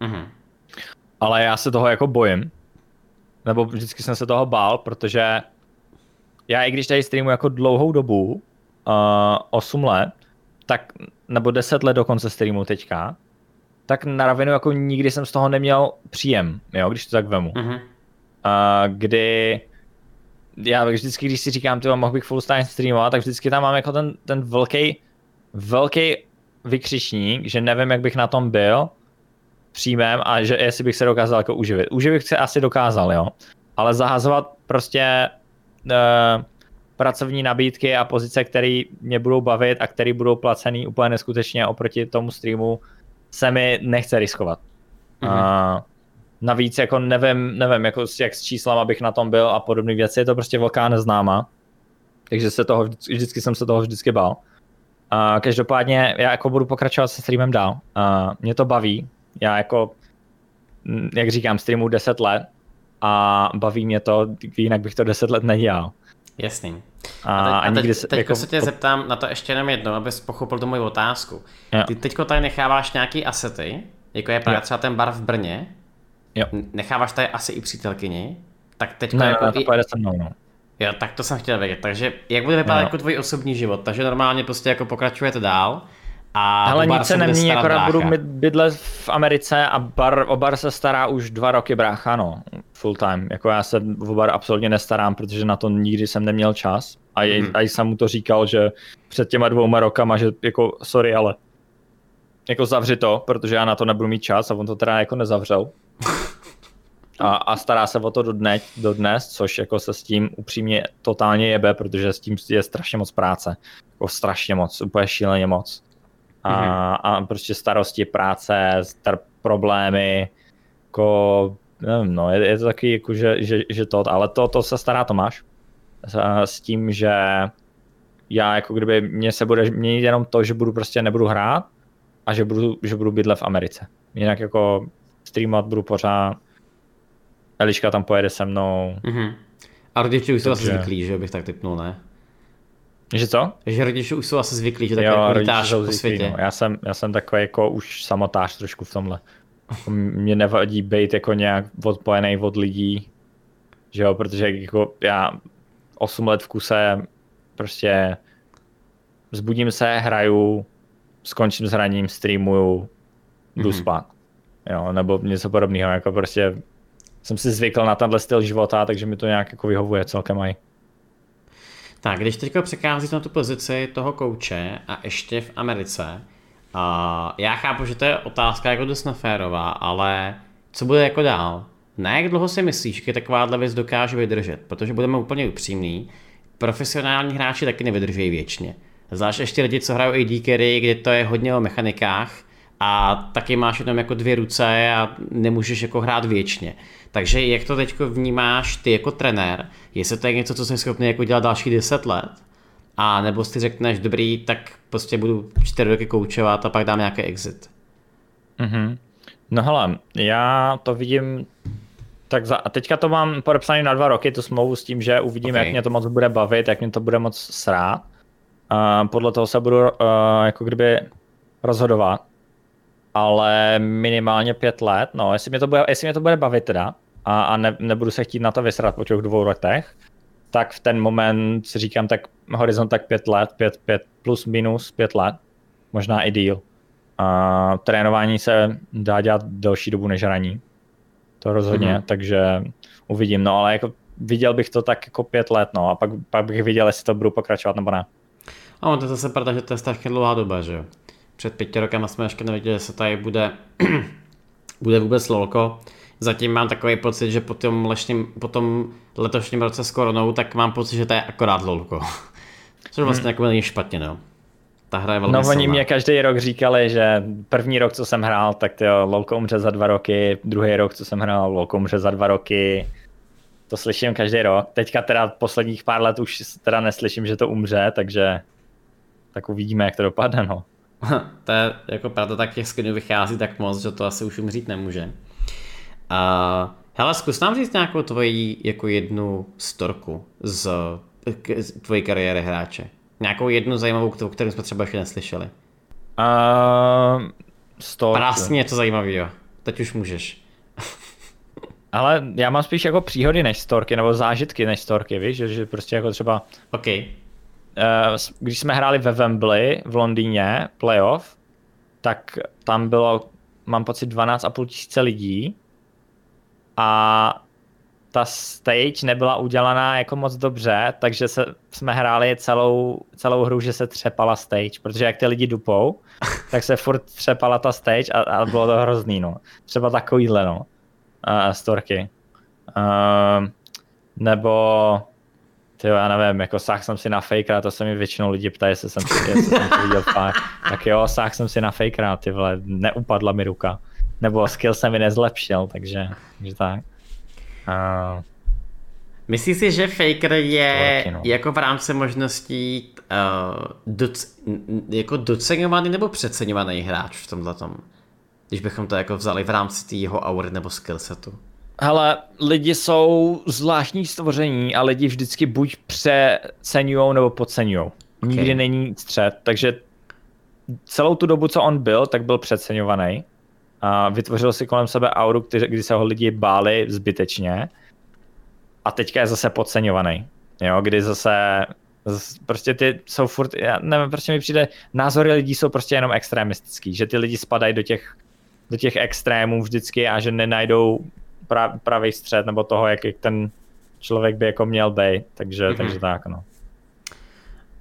B: Mm-hmm. Ale já se toho jako bojím. Nebo vždycky jsem se toho bál, protože já i když tady streamu jako dlouhou dobu, uh, 8 let, tak, nebo 10 let dokonce streamu teďka, tak na ravinu jako nikdy jsem z toho neměl příjem, jo, když to tak vemu. Mm-hmm kdy já vždycky, když si říkám, ty mohl bych full time streamovat, tak vždycky tam mám jako ten, ten velký, velký vykřičník, že nevím, jak bych na tom byl příjmem a že jestli bych se dokázal jako uživit. Uživit se asi dokázal, jo. Ale zahazovat prostě uh, pracovní nabídky a pozice, které mě budou bavit a které budou placený úplně neskutečně oproti tomu streamu, se mi nechce riskovat. Mm-hmm. Uh, navíc jako nevím, nevím jako jak s číslama bych na tom byl a podobné věci, je to prostě velká neznáma. Takže se toho, vždycky, vždycky jsem se toho vždycky bál. Uh, každopádně já jako budu pokračovat se streamem dál. Uh, mě to baví. Já jako, jak říkám, streamu 10 let a baví mě to, jinak bych to 10 let nedělal.
A: Jasný. A, a, teď, a, teď, se, teď jako, se tě zeptám na to ještě jenom jedno, abys pochopil tu moji otázku. Jo. Ty teďko tady necháváš nějaký asety, jako je právě jo. třeba ten bar v Brně,
B: jo.
A: necháváš tady asi i přítelkyni, tak teď
B: ne,
A: jako...
B: to pojede se mnou, no.
A: Jo, tak to jsem chtěl vědět. Takže jak bude vypadat jako tvůj osobní život? Takže normálně prostě jako pokračujete dál a
B: Ale nic se nemění, akorát budu bydlet v Americe a bar, o bar se stará už dva roky brácha, no, full time. Jako já se o bar absolutně nestarám, protože na to nikdy jsem neměl čas. A jej, mm. a jsem mu to říkal, že před těma dvouma rokama, že jako sorry, ale jako zavři to, protože já na to nebudu mít čas a on to teda jako nezavřel. A, a stará se o to do, dne, do dnes, což jako se s tím upřímně totálně jebe, protože s tím je strašně moc práce. Jako strašně moc, úplně šíleně moc. A, mm-hmm. a prostě starosti, práce, star- problémy, jako, nevím, no, je, je to taky jako, že, že, že to, ale to, to se stará Tomáš. S, s tím, že já jako kdyby mě se bude měnit jenom to, že budu prostě nebudu hrát a že budu, že budu bydlet v Americe. Jinak jako streamovat budu pořád, Eliška tam pojede se mnou.
A: Mm-hmm. A rodiče už jsou asi zvyklí, že bych tak typnul, ne?
B: Že co?
A: Že rodiče už jsou asi zvyklí, že tak jo, jako lítáš po světě.
B: No. Já, jsem, já jsem takový jako už samotář trošku v tomhle. Mě nevadí být jako nějak odpojený od lidí, že jo, protože jako já 8 let v kuse prostě zbudím se, hraju, skončím s hraním, streamuju, jdu mm-hmm. spát. Jo, nebo něco podobného, jako prostě jsem si zvykl na tenhle styl života, takže mi to nějak jako vyhovuje celkem aj.
A: Tak, když teďka překázíš na tu pozici toho kouče a ještě v Americe, a já chápu, že to je otázka jako dost neférová, ale co bude jako dál? Na jak dlouho si myslíš, že takováhle věc dokáže vydržet? Protože budeme úplně upřímní, profesionální hráči taky nevydrží věčně. Zvlášť ještě lidi, co hrajou AD carry, kde to je hodně o mechanikách a taky máš jenom jako dvě ruce a nemůžeš jako hrát věčně. Takže jak to teď vnímáš ty jako trenér? Jestli to je něco, co jsi schopný jako dělat další 10 let? A nebo si řekneš, dobrý, tak prostě budu 4 roky koučovat a pak dám nějaký exit.
B: Mm-hmm. No hele, já to vidím tak za, a teďka to mám podepsané na dva roky, tu smlouvu s tím, že uvidím, okay. jak mě to moc bude bavit, jak mě to bude moc srát. Uh, podle toho se budu uh, jako kdyby rozhodovat. Ale minimálně pět let, no, jestli mě to bude, jestli mě to bude bavit teda, a, a ne, nebudu se chtít na to vysrat po těch dvou letech, tak v ten moment si říkám, tak horizont tak pět let, pět, pět plus minus pět let, možná i díl. A trénování se dá dělat delší dobu než hraní. To rozhodně, mm-hmm. takže uvidím, no ale jako viděl bych to tak jako pět let, no a pak, pak bych viděl, jestli to budu pokračovat nebo ne.
A: A to je zase pravda, že to je strašně dlouhá doba, že jo. Před pěti rokem jsme ještě nevěděli, že se tady bude, bude vůbec lolko zatím mám takový pocit, že po tom, lešním, po tom letošním roce s koronou, tak mám pocit, že to je akorát lolko. Což vlastně hmm. jako není špatně, no. Ta hra je velmi
B: No oni silná. mě každý rok říkali, že první rok, co jsem hrál, tak to lolko umře za dva roky, druhý rok, co jsem hrál, lolko umře za dva roky. To slyším každý rok. Teďka teda posledních pár let už teda neslyším, že to umře, takže tak uvidíme, jak to dopadne, no.
A: to je jako pravda, tak těch skinů vychází tak moc, že to asi už umřít nemůže. A hele, zkus nám říct nějakou tvoji jako jednu storku z, z tvojí kariéry hráče. Nějakou jednu zajímavou, kterou jsme třeba ještě neslyšeli.
B: Uh, storku.
A: Prásně něco zajímavého. Teď už můžeš.
B: Ale já mám spíš jako příhody než storky, nebo zážitky než storky, víš, že, že prostě jako třeba...
A: OK.
B: Uh, když jsme hráli ve Wembley v Londýně, playoff, tak tam bylo, mám pocit, 12,5 tisíce lidí a ta stage nebyla udělaná jako moc dobře, takže se, jsme hráli celou, celou hru, že se třepala stage, protože jak ty lidi dupou, tak se furt třepala ta stage a, a bylo to hrozný, no. Třeba takovýhle, no, uh, storky. Uh, nebo ty já nevím, jako sáh jsem si na fakera, to se mi většinou lidi ptají, jestli jsem, jestli jsem to viděl fakt. Tak jo, sáh jsem si na fakera, ty vole, neupadla mi ruka. Nebo skill se mi nezlepšil, takže, takže tak. Uh,
A: Myslíš si, že Faker je taky, no. jako v rámci možností uh, doc, jako doceňovaný nebo přeceňovaný hráč v tomhle tom? Když bychom to jako vzali v rámci té jeho aury nebo skillsetu.
B: Hele, lidi jsou zvláštní stvoření a lidi vždycky buď přeceňují nebo podceňují. Okay. Nikdy není střed, takže celou tu dobu, co on byl, tak byl přeceňovaný. A vytvořil si kolem sebe auru, kdy, kdy se ho lidi báli zbytečně. A teďka je zase podceňovaný. Jo, kdy zase prostě ty jsou furt, já nevím, prostě mi přijde, názory lidí jsou prostě jenom extremistický, že ty lidi spadají do těch, do těch extrémů vždycky a že nenajdou pra, pravý střed nebo toho, jak ten člověk by jako měl být, takže, mm-hmm. takže tak, no.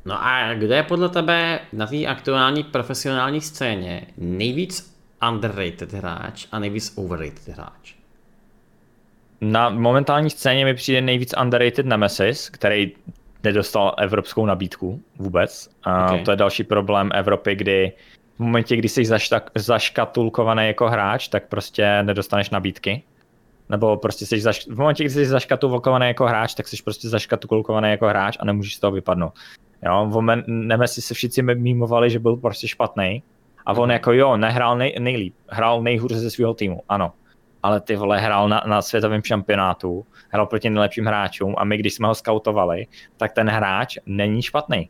A: No a kde je podle tebe na té aktuální profesionální scéně nejvíc underrated hráč a nejvíc overrated hráč?
B: Na momentální scéně mi přijde nejvíc underrated Nemesis, který nedostal evropskou nabídku vůbec. A okay. to je další problém Evropy, kdy v momentě, kdy jsi zaškatulkovaný jako hráč, tak prostě nedostaneš nabídky nebo prostě jsi zaš... v momentě, kdy jsi zaškatulkovaný jako hráč, tak jsi prostě zaškatulkovaný jako hráč a nemůžeš z toho vypadnout. Jo, v moment, Nemesi se všichni mýmovali, že byl prostě špatný. A on jako jo, nehrál nej, nejlíp, hrál nejhůře ze svého týmu, ano. Ale ty vole hrál na, na světovém šampionátu, hrál proti nejlepším hráčům a my, když jsme ho skautovali, tak ten hráč není špatný.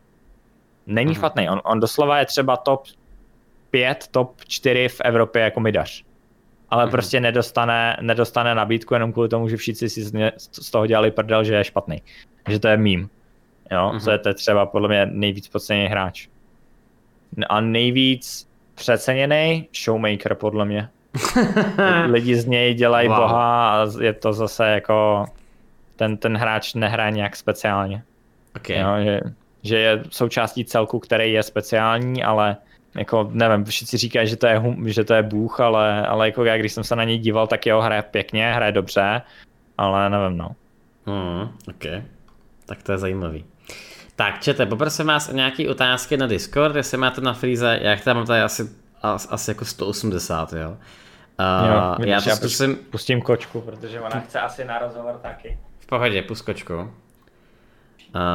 B: Není mm. špatný, on, on doslova je třeba top 5, top 4 v Evropě jako midař ale mm-hmm. prostě nedostane, nedostane nabídku jenom kvůli tomu, že všichni si z toho dělali prdel, že je špatný. Že to je mím. Jo, mm-hmm. to, je, to třeba podle mě nejvíc podceněný hráč. A nejvíc přeceněný showmaker podle mě. Lidi z něj dělají wow. boha a je to zase jako ten, ten hráč nehraje nějak speciálně.
A: Okay.
B: Jo, že, že je součástí celku, který je speciální, ale jako nevím, všichni říkají, že to je, hum, že to je bůh, ale, ale jako já, když jsem se na něj díval, tak jeho hraje pěkně, hraje dobře, ale nevím, no.
A: Hmm, ok. Tak to je zajímavý. Tak, čete, poprosím vás o nějaké otázky na Discord, jestli máte na Freeze, já tam mám tady asi, asi jako 180, jo.
B: Uh, jo já to já zkusím... Pustím kočku, protože ona chce asi na rozhovor taky.
A: V pohodě, pust kočku. Uh,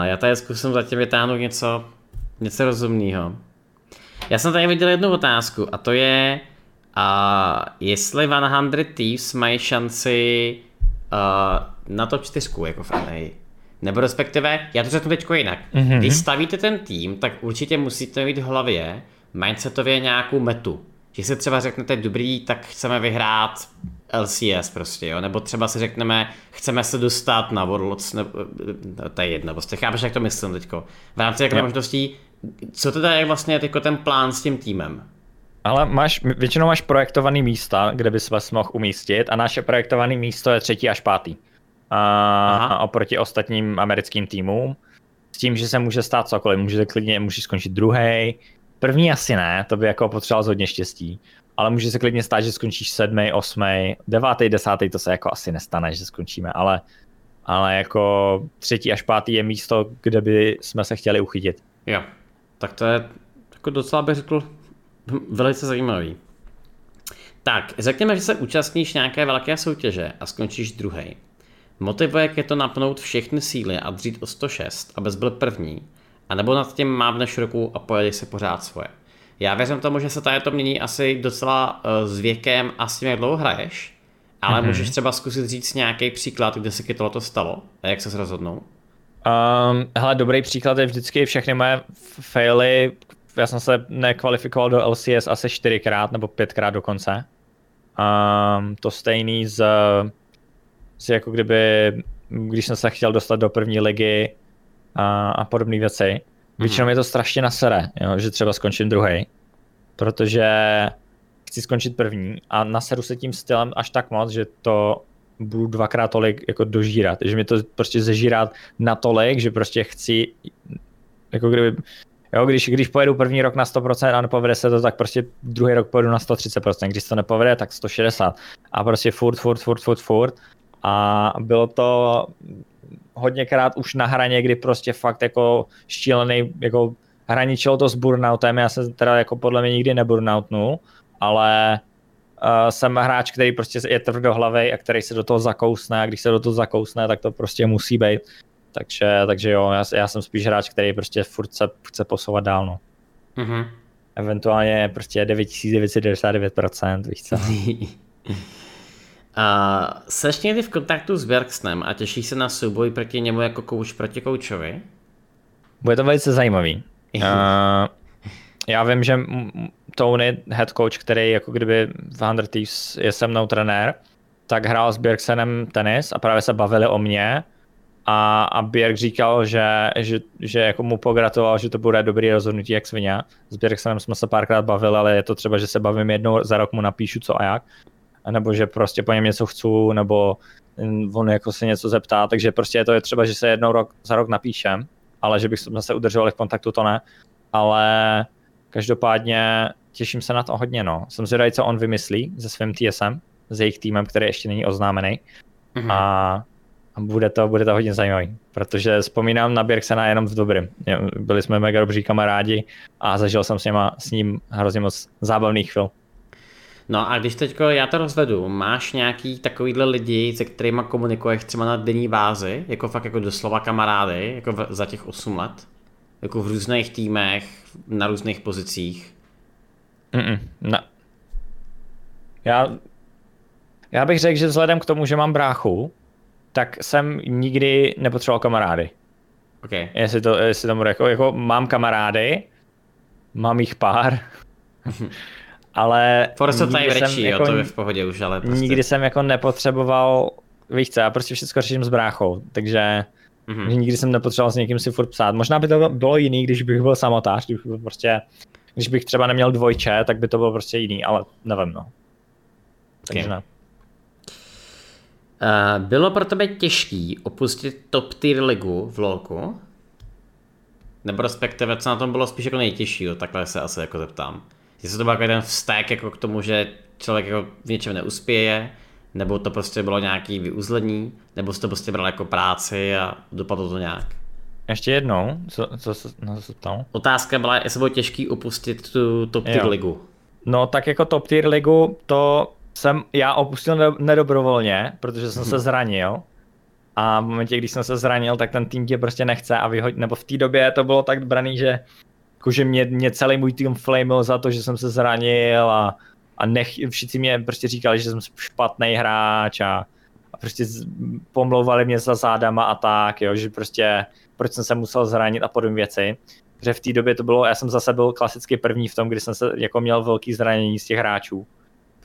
A: já tady zkusím zatím vytáhnout něco, něco rozumného. Já jsem tady viděl jednu otázku a to je, uh, jestli 100 Thieves mají šanci uh, na top 4 jako v. Nebo respektive, já to řeknu teď jinak. Mm-hmm. Když stavíte ten tým, tak určitě musíte mít v hlavě mindsetově nějakou metu. Že si třeba řeknete, dobrý, tak chceme vyhrát LCS prostě, jo? nebo třeba si řekneme, chceme se dostat na Worlds, nebo, to je jedno, prostě chápeš, jak to myslím teďko. V rámci jak možností co teda je vlastně jako ten plán s tím týmem?
B: Ale máš, většinou máš projektovaný místa, kde bys vás mohl umístit a naše projektované místo je třetí až pátý. A, oproti ostatním americkým týmům. S tím, že se může stát cokoliv, můžete klidně, můžeš skončit druhý. První asi ne, to by jako potřeboval hodně štěstí. Ale může se klidně stát, že skončíš sedmý, osmý, devátý, desátý, to se jako asi nestane, že skončíme, ale, ale jako třetí až pátý je místo, kde by jsme se chtěli uchytit.
A: Jo, tak to je jako docela bych řekl velice zajímavý. Tak, řekněme, že se účastníš nějaké velké soutěže a skončíš druhý. Motivuje tě to napnout všechny síly a dřít o 106, abys byl první, anebo nad tím mávneš ruku a pojedeš si pořád svoje. Já věřím tomu, že se tady to mění asi docela uh, s věkem a s tím, jak dlouho hraješ, ale mm-hmm. můžeš třeba zkusit říct nějaký příklad, kde se ti tohle stalo a jak se rozhodnou.
B: Um, hele, dobrý příklad je vždycky všechny moje faily. Já jsem se nekvalifikoval do LCS asi čtyřikrát nebo pětkrát dokonce. Um, to stejný z, z jako kdyby, když jsem se chtěl dostat do první ligy a, a podobné věci. Většinou je to strašně na sere, jo, že třeba skončím druhý, protože chci skončit první a naseru se tím stylem až tak moc, že to budu dvakrát tolik jako dožírat, že mi to prostě zežírat natolik, že prostě chci, jako kdyby, jo, když, když pojedu první rok na 100% a nepovede se to, tak prostě druhý rok pojedu na 130%, když to nepovede, tak 160 a prostě furt, furt, furt, furt, furt a bylo to hodněkrát už na hraně, kdy prostě fakt jako šílený, jako hraničilo to s burnoutem, já jsem teda jako podle mě nikdy neburnoutnul, ale uh, jsem hráč, který prostě je tvrdohlavý a který se do toho zakousne a když se do toho zakousne, tak to prostě musí být. Takže, takže jo, já, já jsem spíš hráč, který prostě furt se chce posouvat dál, no. Mm-hmm. Eventuálně prostě 9999%, víš co.
A: A seš někdy v kontaktu s Bergsnem a těšíš se na souboj proti němu jako kouč proti koučovi?
B: Bude to velice zajímavý. uh, já vím, že Tony, head coach, který jako kdyby v Hunter Thieves je se mnou trenér, tak hrál s Bjergsenem tenis a právě se bavili o mě a, a Bjerg říkal, že, že, že jako mu pogratuloval, že to bude dobrý rozhodnutí jak svině. S Bjergsenem jsme se párkrát bavili, ale je to třeba, že se bavím jednou za rok, mu napíšu co a jak nebo že prostě po něm něco chci, nebo on jako se něco zeptá, takže prostě je to je třeba, že se jednou rok, za rok napíšem, ale že bych se udržovali v kontaktu, to ne, ale každopádně těším se na to hodně, no. Jsem zvědavý, co on vymyslí se svým TSM, s jejich týmem, který ještě není oznámený. Mm-hmm. A bude to, bude to hodně zajímavý, protože vzpomínám na Birksena jenom v dobrým. Byli jsme mega dobří kamarádi a zažil jsem s, něma, s ním hrozně moc zábavných chvil.
A: No a když teď já to rozvedu, máš nějaký takovýhle lidi, se kterými komunikuješ třeba na denní bázi, jako fakt jako doslova kamarády, jako v, za těch 8 let? Jako v různých týmech, na různých pozicích?
B: Mm-mm, ne. Já, já bych řekl, že vzhledem k tomu, že mám bráchu, tak jsem nikdy nepotřeboval kamarády.
A: Okay.
B: Jestli, to, jestli tomu jako, jako mám kamarády, mám jich pár, ale...
A: Forza Time rečí, jako, jo, to je v pohodě už, ale
B: prostě... Nikdy jsem jako nepotřeboval, víš co, já prostě všechno řeším s bráchou, takže mm-hmm. nikdy jsem nepotřeboval s někým si furt psát. Možná by to bylo jiný, když bych byl samotář, když bych prostě, když bych třeba neměl dvojče, tak by to bylo prostě jiný, ale nevím, no. Takže okay. ne.
A: Uh, bylo pro tebe těžký opustit top tier ligu v LoLku? Nebo respektive, co na tom bylo spíš jako nejtěžší, takhle se asi jako zeptám. Jestli to byl jako ten vztek jako k tomu, že člověk jako v něčem neuspěje, nebo to prostě bylo nějaký vyuzlení, nebo jsi to prostě bral jako práci a dopadlo to nějak.
B: Ještě jednou, co, co, co, no, co tam?
A: Otázka byla, jestli bylo těžký opustit tu top tier jo. ligu.
B: No tak jako top tier ligu, to jsem já opustil nedobrovolně, protože jsem se zranil. A v momentě, když jsem se zranil, tak ten tým tě prostě nechce a vyhoď, nebo v té době to bylo tak braný, že jakože mě, mě celý můj tým flamil za to, že jsem se zranil a, a nech, všichni mě prostě říkali, že jsem špatný hráč a, a prostě pomlouvali mě za zádama a tak, jo, že prostě proč jsem se musel zranit a podobné věci. Protože v té době to bylo, já jsem zase byl klasicky první v tom, kdy jsem se jako měl velký zranění z těch hráčů,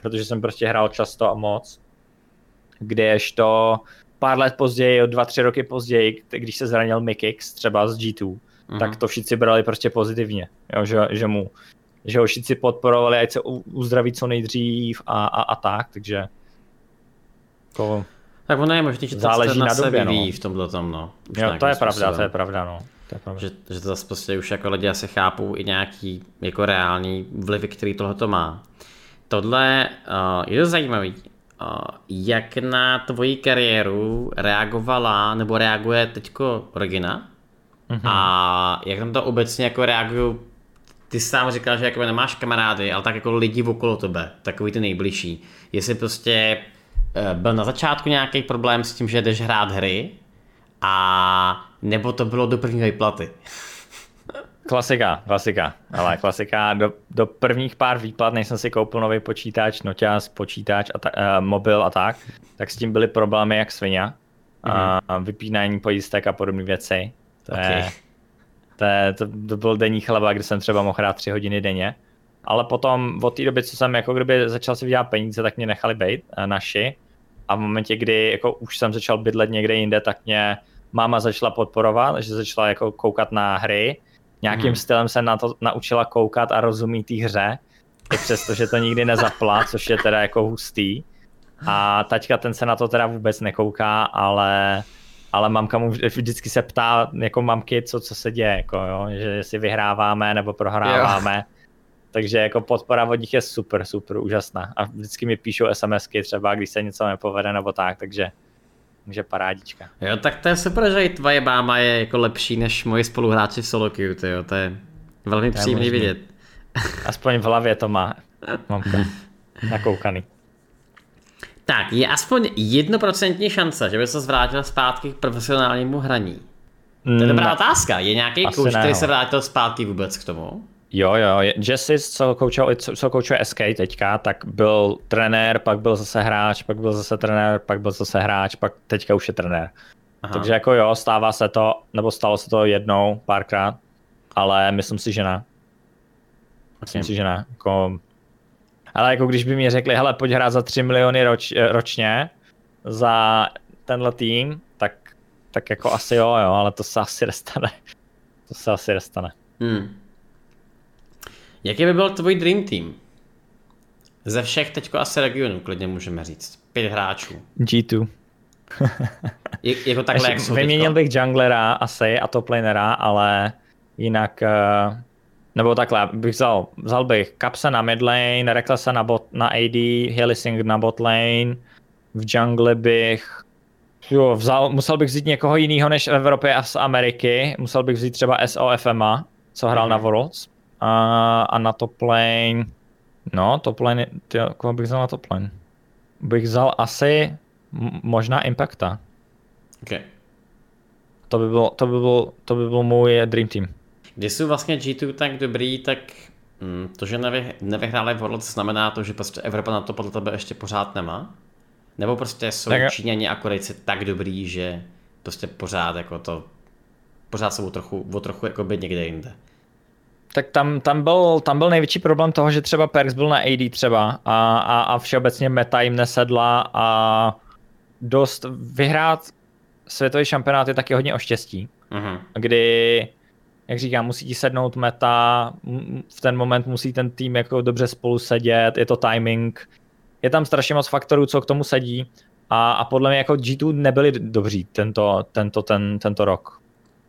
B: protože jsem prostě hrál často a moc. Kdežto pár let později, dva, tři roky později, když se zranil Mikix třeba z G2, mm-hmm. tak to všichni brali prostě pozitivně, jo, že, že mu že ho všichni podporovali, ať se uzdraví co nejdřív a, a, a tak, takže
A: jako, tak ono je možný, že to záleží na, době, no. v tomhle tom, no.
B: Už jo, to je pravda, to je pravda, no. To je pravda.
A: Že, že to zase prostě už jako lidi asi chápou i nějaký jako reální vlivy, který tohle to má. Tohle uh, je to zajímavý. Uh, jak na tvoji kariéru reagovala nebo reaguje teďko Regina? Mm-hmm. A jak tam to obecně jako reagují ty sám říkal, že jako nemáš kamarády, ale tak jako lidi okolo tebe, takový ty nejbližší. Jestli prostě eh, byl na začátku nějaký problém s tím, že jdeš hrát hry, a nebo to bylo do první výplaty.
B: Klasika, klasika, ale klasika. Do, do prvních pár výplat, než jsem si koupil nový počítač, noťaz, počítač, a ta, uh, mobil a tak, tak s tím byly problémy jak svině. Mm-hmm. A vypínání pojistek a podobné věci. To, okay. je, to, je, to, to byl denní chleba, kde jsem třeba mohl hrát tři hodiny denně. Ale potom od té doby, co jsem jako kdyby začal si vydělat peníze, tak mě nechali být eh, naši. A v momentě, kdy jako už jsem začal bydlet někde jinde, tak mě máma začala podporovat, že začala jako koukat na hry. Nějakým hmm. stylem se na to naučila koukat a rozumí té hře. I přesto, že to nikdy nezapla, což je teda jako hustý. A taťka ten se na to teda vůbec nekouká, ale ale mamka mu vždycky se ptá, jako mamky, co, co se děje, jako, jo? že jestli vyhráváme nebo prohráváme. Jo. Takže jako podpora od nich je super, super, úžasná. A vždycky mi píšou SMSky třeba, když se něco nepovede nebo tak, takže takže parádička.
A: Jo, tak to je super, že i tvoje máma je jako lepší než moji spoluhráči v solo queue, tyjo, to je velmi to příjemný vidět.
B: Aspoň v hlavě to má mamka nakoukaný.
A: Tak, je aspoň jednoprocentní šance, že by se zvrátil zpátky k profesionálnímu hraní. To je dobrá mm, otázka. Je nějaký kouč, který se vrátil zpátky vůbec k tomu?
B: Jo, jo, Jesse, co koučuje, co koučuje SK teďka, tak byl trenér, pak byl zase hráč, pak byl zase trenér, pak byl zase hráč, pak teďka už je trenér. Aha. Takže jako jo, stává se to, nebo stalo se to jednou, párkrát, ale myslím si, že ne. Myslím okay. si, že ne. Jako, ale jako když by mi řekli, hele, pojď hrát za 3 miliony roč, ročně za tenhle tým, tak, tak jako asi jo, jo, ale to se asi nestane. To se asi nestane. Hmm.
A: Jaký by byl tvůj dream team? Ze všech teďko asi regionů, klidně můžeme říct. Pět hráčů.
B: G2.
A: Je, jako takhle, jak jsou
B: Vyměnil bych junglera asi a top lanera, ale jinak... Uh, nebo takhle, bych vzal, vzal bych Kapsa na mid lane, Recklessa na, bot, na AD, Helising na bot lane, v jungle bych Jo, vzal, musel bych vzít někoho jiného než v Evropě a z Ameriky. Musel bych vzít třeba SOFMA, co hrál mm. na Worlds. A, a na top lane, no top lane, ty, koho bych vzal na top lane? Bych vzal asi možná Impacta.
A: Okay.
B: To by, byl, to, by byl, to by byl můj dream team.
A: Když jsou vlastně G2 tak dobrý, tak hm, to, že nevy, nevyhráli Worlds, znamená to, že prostě Evropa na to podle tebe ještě pořád nemá? Nebo prostě jsou tak... Číňani a Korejci tak dobrý, že prostě pořád jako to, pořád jsou o trochu, o trochu jako by někde jinde?
B: Tak tam, tam, byl, tam byl největší problém toho, že třeba Perks byl na AD třeba a, a, a všeobecně meta jim nesedla a dost vyhrát světový šampionát je taky hodně o štěstí, uh-huh. kdy, jak říkám, musí ti sednout meta, v ten moment musí ten tým jako dobře spolu sedět, je to timing, je tam strašně moc faktorů, co k tomu sedí a, a podle mě jako G2 nebyli dobří tento, tento, ten, tento rok.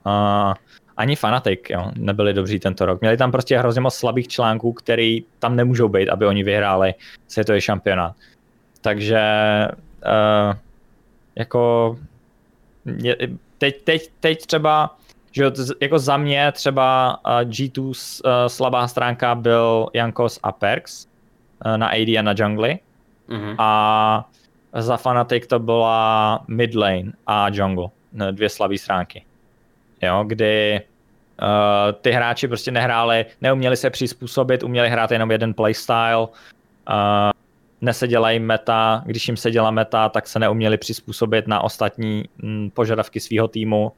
B: Uh, ani Fanatic jo, nebyli dobří tento rok. Měli tam prostě hrozně moc slabých článků, který tam nemůžou být, aby oni vyhráli světový šampionát. Takže uh, jako je, teď, teď, teď třeba, že jako za mě třeba uh, G2 uh, slabá stránka byl Jankos a Perks uh, na AD a na jungly. Mm-hmm. A za Fanatic to byla mid lane a jungle, dvě slabé stránky jo, kdy uh, ty hráči prostě nehráli, neuměli se přizpůsobit, uměli hrát jenom jeden playstyle, uh, neseděla jim meta, když jim seděla meta, tak se neuměli přizpůsobit na ostatní mm, požadavky svého týmu.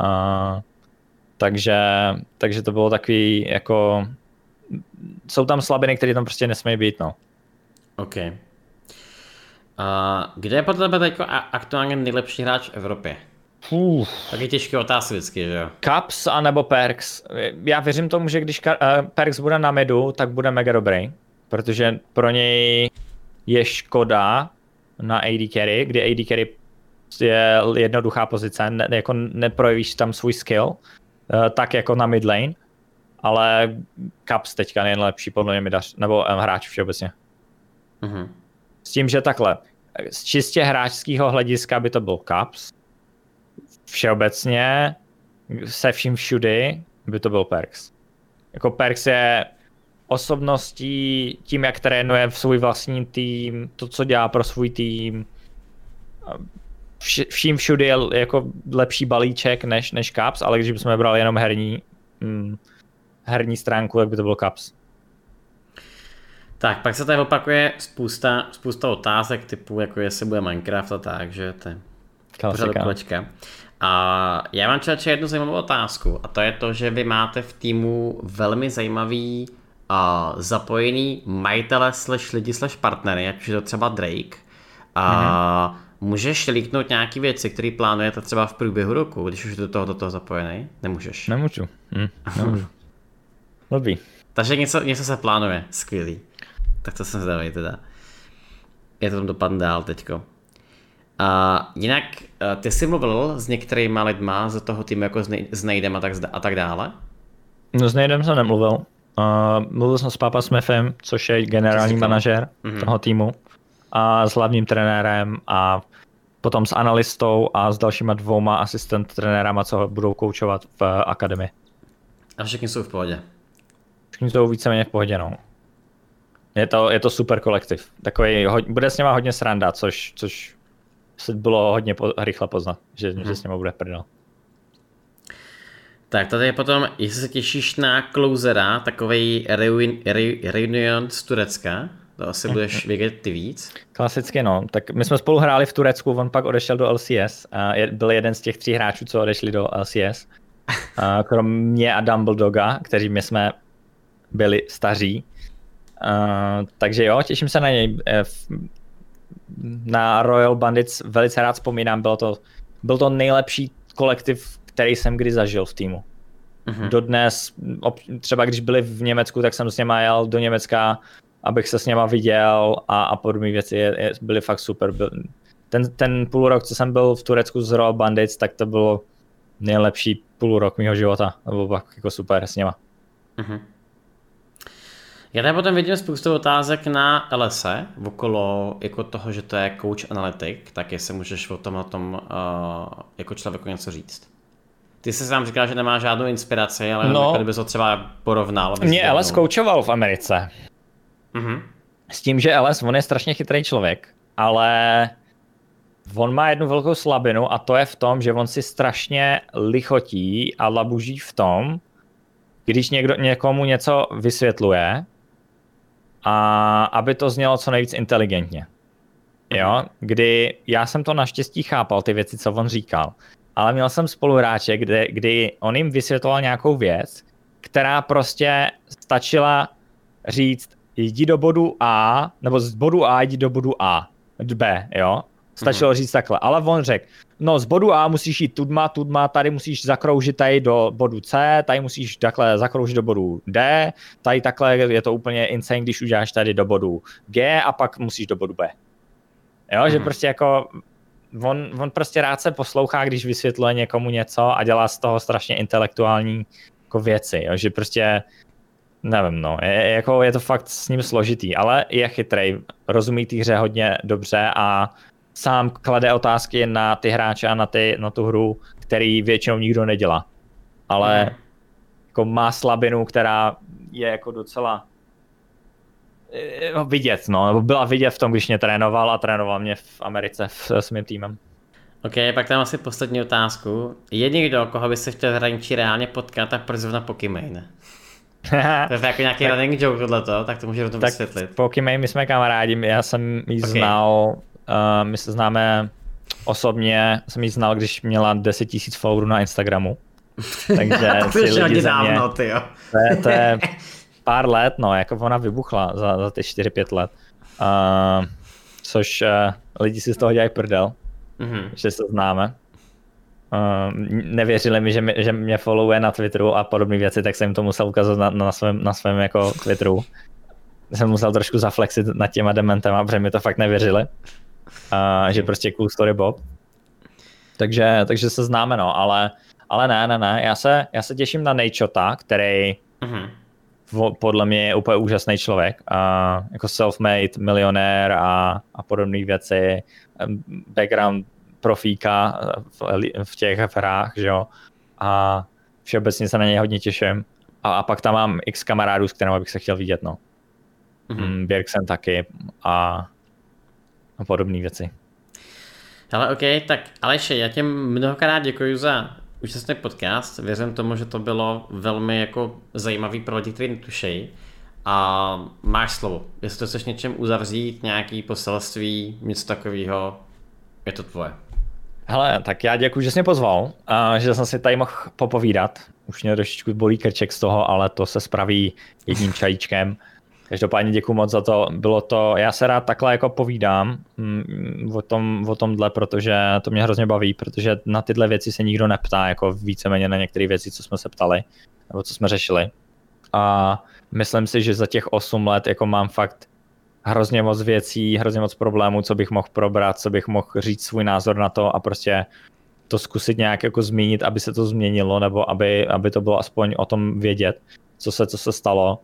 B: Uh, takže, takže to bylo takový jako jsou tam slabiny, které tam prostě nesmí být, no.
A: OK. Uh, kde je podle tebe aktuálně nejlepší hráč v Evropě?
B: Uh.
A: Taky těžké otázky vždycky, že jo?
B: Caps anebo Perks. Já věřím tomu, že když uh, Perks bude na midu, tak bude mega dobrý. Protože pro něj je škoda na AD carry, kdy AD carry je jednoduchá pozice, ne, jako neprojevíš tam svůj skill, uh, tak jako na mid lane, ale Caps teďka je nejlepší podle mě midař, nebo um, hráč všeobecně. Uh-huh. S tím, že takhle, z čistě hráčského hlediska by to byl Caps, všeobecně se vším všudy by to byl Perks. Jako Perks je osobností, tím, jak trénuje v svůj vlastní tým, to, co dělá pro svůj tým, vším všudy je jako lepší balíček než, než Caps, ale když bychom brali jenom herní, hm, herní stránku, tak by to byl Caps.
A: Tak, pak se tady opakuje spousta, spousta otázek typu, jako jestli bude Minecraft a tak, že to je Klasika. A já mám člověče jednu zajímavou otázku a to je to, že vy máte v týmu velmi zajímavý a zapojený majitele slash lidi slash partnery, jak je to třeba Drake. A mm-hmm. Můžeš líknout nějaké věci, které plánujete třeba v průběhu roku, když už do toho, do toho zapojený? Nemůžeš.
B: Nemůžu. Hm, nemůžu. Dobrý.
A: Takže něco, něco se plánuje, skvělý. Tak to jsem zdavý teda. to tam dopadne dál teďko. A jinak, eh, ty jsi mluvil s některýma lidma z toho týmu, jako s Nejdem a tak, a tak dále?
B: No s Nejdem jsem nemluvil. Uh, mluvil jsem s Papa Smithem, což je generální manažer mm-hmm. toho týmu a s hlavním trenérem a potom s analystou a s dalšíma dvouma asistent trenérama, co budou koučovat v akademii.
A: A všichni jsou v pohodě?
B: Všichni jsou víceméně v pohodě, no. Je to, je to super kolektiv. Takový, bude s něma hodně sranda, což, což se bylo hodně po, rychle poznat, že, hmm. že mhm. s něma bude prdel.
A: Tak tady je potom, jestli se těšíš na closera, takový reunion z Turecka, to asi budeš mhm. vědět ty víc.
B: Klasicky no, tak my jsme spolu hráli v Turecku, on pak odešel do LCS a byl jeden z těch tří hráčů, co odešli do LCS. A krom mě a Dumbledoga, kteří my jsme byli staří. A, takže jo, těším se na něj. E, na Royal Bandits velice rád vzpomínám, bylo to, byl to nejlepší kolektiv, který jsem kdy zažil v týmu. Mm-hmm. Dodnes, třeba když byli v Německu, tak jsem s něma jel do Německa, abych se s něma viděl a, a podobné věci, je, je, byly fakt super. Byl, ten, ten půl rok, co jsem byl v Turecku z Royal Bandits, tak to bylo nejlepší půl rok mého života. Fakt jako super s něma. Mm-hmm.
A: Já tady potom vidím spoustu otázek na LSE, okolo jako toho, že to je coach analytik, tak jestli můžeš o tom, o tom uh, jako člověku něco říct. Ty jsi sám říkal, že nemá žádnou inspiraci, ale no, kdyby to třeba porovnal.
B: Mě LS koučoval v Americe. Mm-hmm. S tím, že LS, on je strašně chytrý člověk, ale on má jednu velkou slabinu a to je v tom, že on si strašně lichotí a labuží v tom, když někdo někomu něco vysvětluje, a aby to znělo co nejvíc inteligentně. Jo, kdy já jsem to naštěstí chápal, ty věci, co on říkal, ale měl jsem spoluhráče, kdy, kdy on jim vysvětloval nějakou věc, která prostě stačila říct, jdi do bodu A, nebo z bodu A jdi do bodu A, B, jo. Stačilo mm-hmm. říct takhle, ale on řekl, no z bodu A musíš jít tudma, tudma, tady musíš zakroužit tady do bodu C, tady musíš takhle zakroužit do bodu D, tady takhle je to úplně insane, když uděláš tady do bodu G a pak musíš do bodu B. Jo, mm-hmm. že mhm. prostě jako on, on prostě rád se poslouchá, když vysvětluje někomu něco a dělá z toho strašně intelektuální jako věci, jo, že prostě nevím, no, je, jako je to fakt s ním složitý, ale je chytrej, rozumí té hře hodně dobře a sám klade otázky na ty hráče a na, ty, na tu hru, který většinou nikdo nedělá. Ale mm. jako má slabinu, která je jako docela eh, vidět, no, nebo byla vidět v tom, když mě trénoval a trénoval mě v Americe s, s mým týmem.
A: Ok, pak tam asi poslední otázku. Je někdo, koho by se chtěl v hraničí reálně potkat a proč zrovna Pokimane? to je jako nějaký running joke tohleto, tak to můžu to vysvětlit.
B: Pokimane, my jsme kamarádi, já jsem jí okay. znal Uh, my se známe osobně, jsem ji znal, když měla 10 000 followerů na Instagramu.
A: Takže to je hodně dávno, ty jo.
B: To je, to je pár let, no, jako ona vybuchla za, za ty 4-5 let. Uh, což uh, lidi si z toho dělají prdel, mm-hmm. že se známe. Uh, nevěřili mi, že, mi, že mě followuje na Twitteru a podobné věci, tak jsem jim to musel ukázat na, na, svém, na svém jako Twitteru. Jsem musel trošku zaflexit nad těma dementema, protože mi to fakt nevěřili a že prostě cool story Bob. Takže, takže se známe, no, ale, ale ne, ne, ne, já se, já se těším na Nejčota, který mm-hmm. podle mě je úplně úžasný člověk, a jako self-made, milionér a, a podobné věci, background profíka v, v těch hrách, že jo, a všeobecně se na něj hodně těším. A, a pak tam mám x kamarádů, s kterými bych se chtěl vidět, no. Mm-hmm. Birksen taky a a podobné věci.
A: Ale OK, tak Aleše, já tě mnohokrát děkuji za úžasný podcast. Věřím tomu, že to bylo velmi jako zajímavý pro lidi, kteří netušejí. A máš slovo. Jestli to chceš něčem uzavřít, nějaký poselství, něco takového, je to tvoje.
B: Hele, tak já děkuji, že jsi mě pozval, a že jsem si tady mohl popovídat. Už mě trošičku bolí krček z toho, ale to se spraví jedním čajíčkem. Každopádně děkuji moc za to. Bylo to, já se rád takhle jako povídám mm, o, tom, o tomhle, protože to mě hrozně baví, protože na tyhle věci se nikdo neptá, jako víceméně na některé věci, co jsme se ptali, nebo co jsme řešili. A myslím si, že za těch 8 let jako mám fakt hrozně moc věcí, hrozně moc problémů, co bych mohl probrat, co bych mohl říct svůj názor na to a prostě to zkusit nějak jako zmínit, aby se to změnilo, nebo aby, aby to bylo aspoň o tom vědět, co se, co se stalo.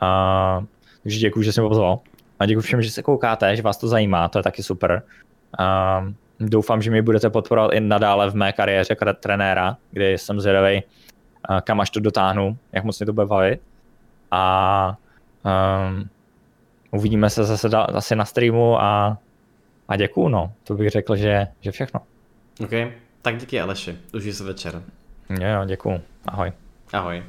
B: A, takže děkuji, že jsi mě pozval. A děkuji všem, že se koukáte, že vás to zajímá, to je taky super. A, doufám, že mi budete podporovat i nadále v mé kariéře trenéra, kde jsem zvědavý, kam až to dotáhnu, jak moc mě to bude bavit. A um, uvidíme se zase da, asi na streamu a, a děkuju, no. To bych řekl, že, že všechno.
A: OK, tak díky Aleši, užij se večer.
B: Jo, děkuju. Ahoj.
A: Ahoj.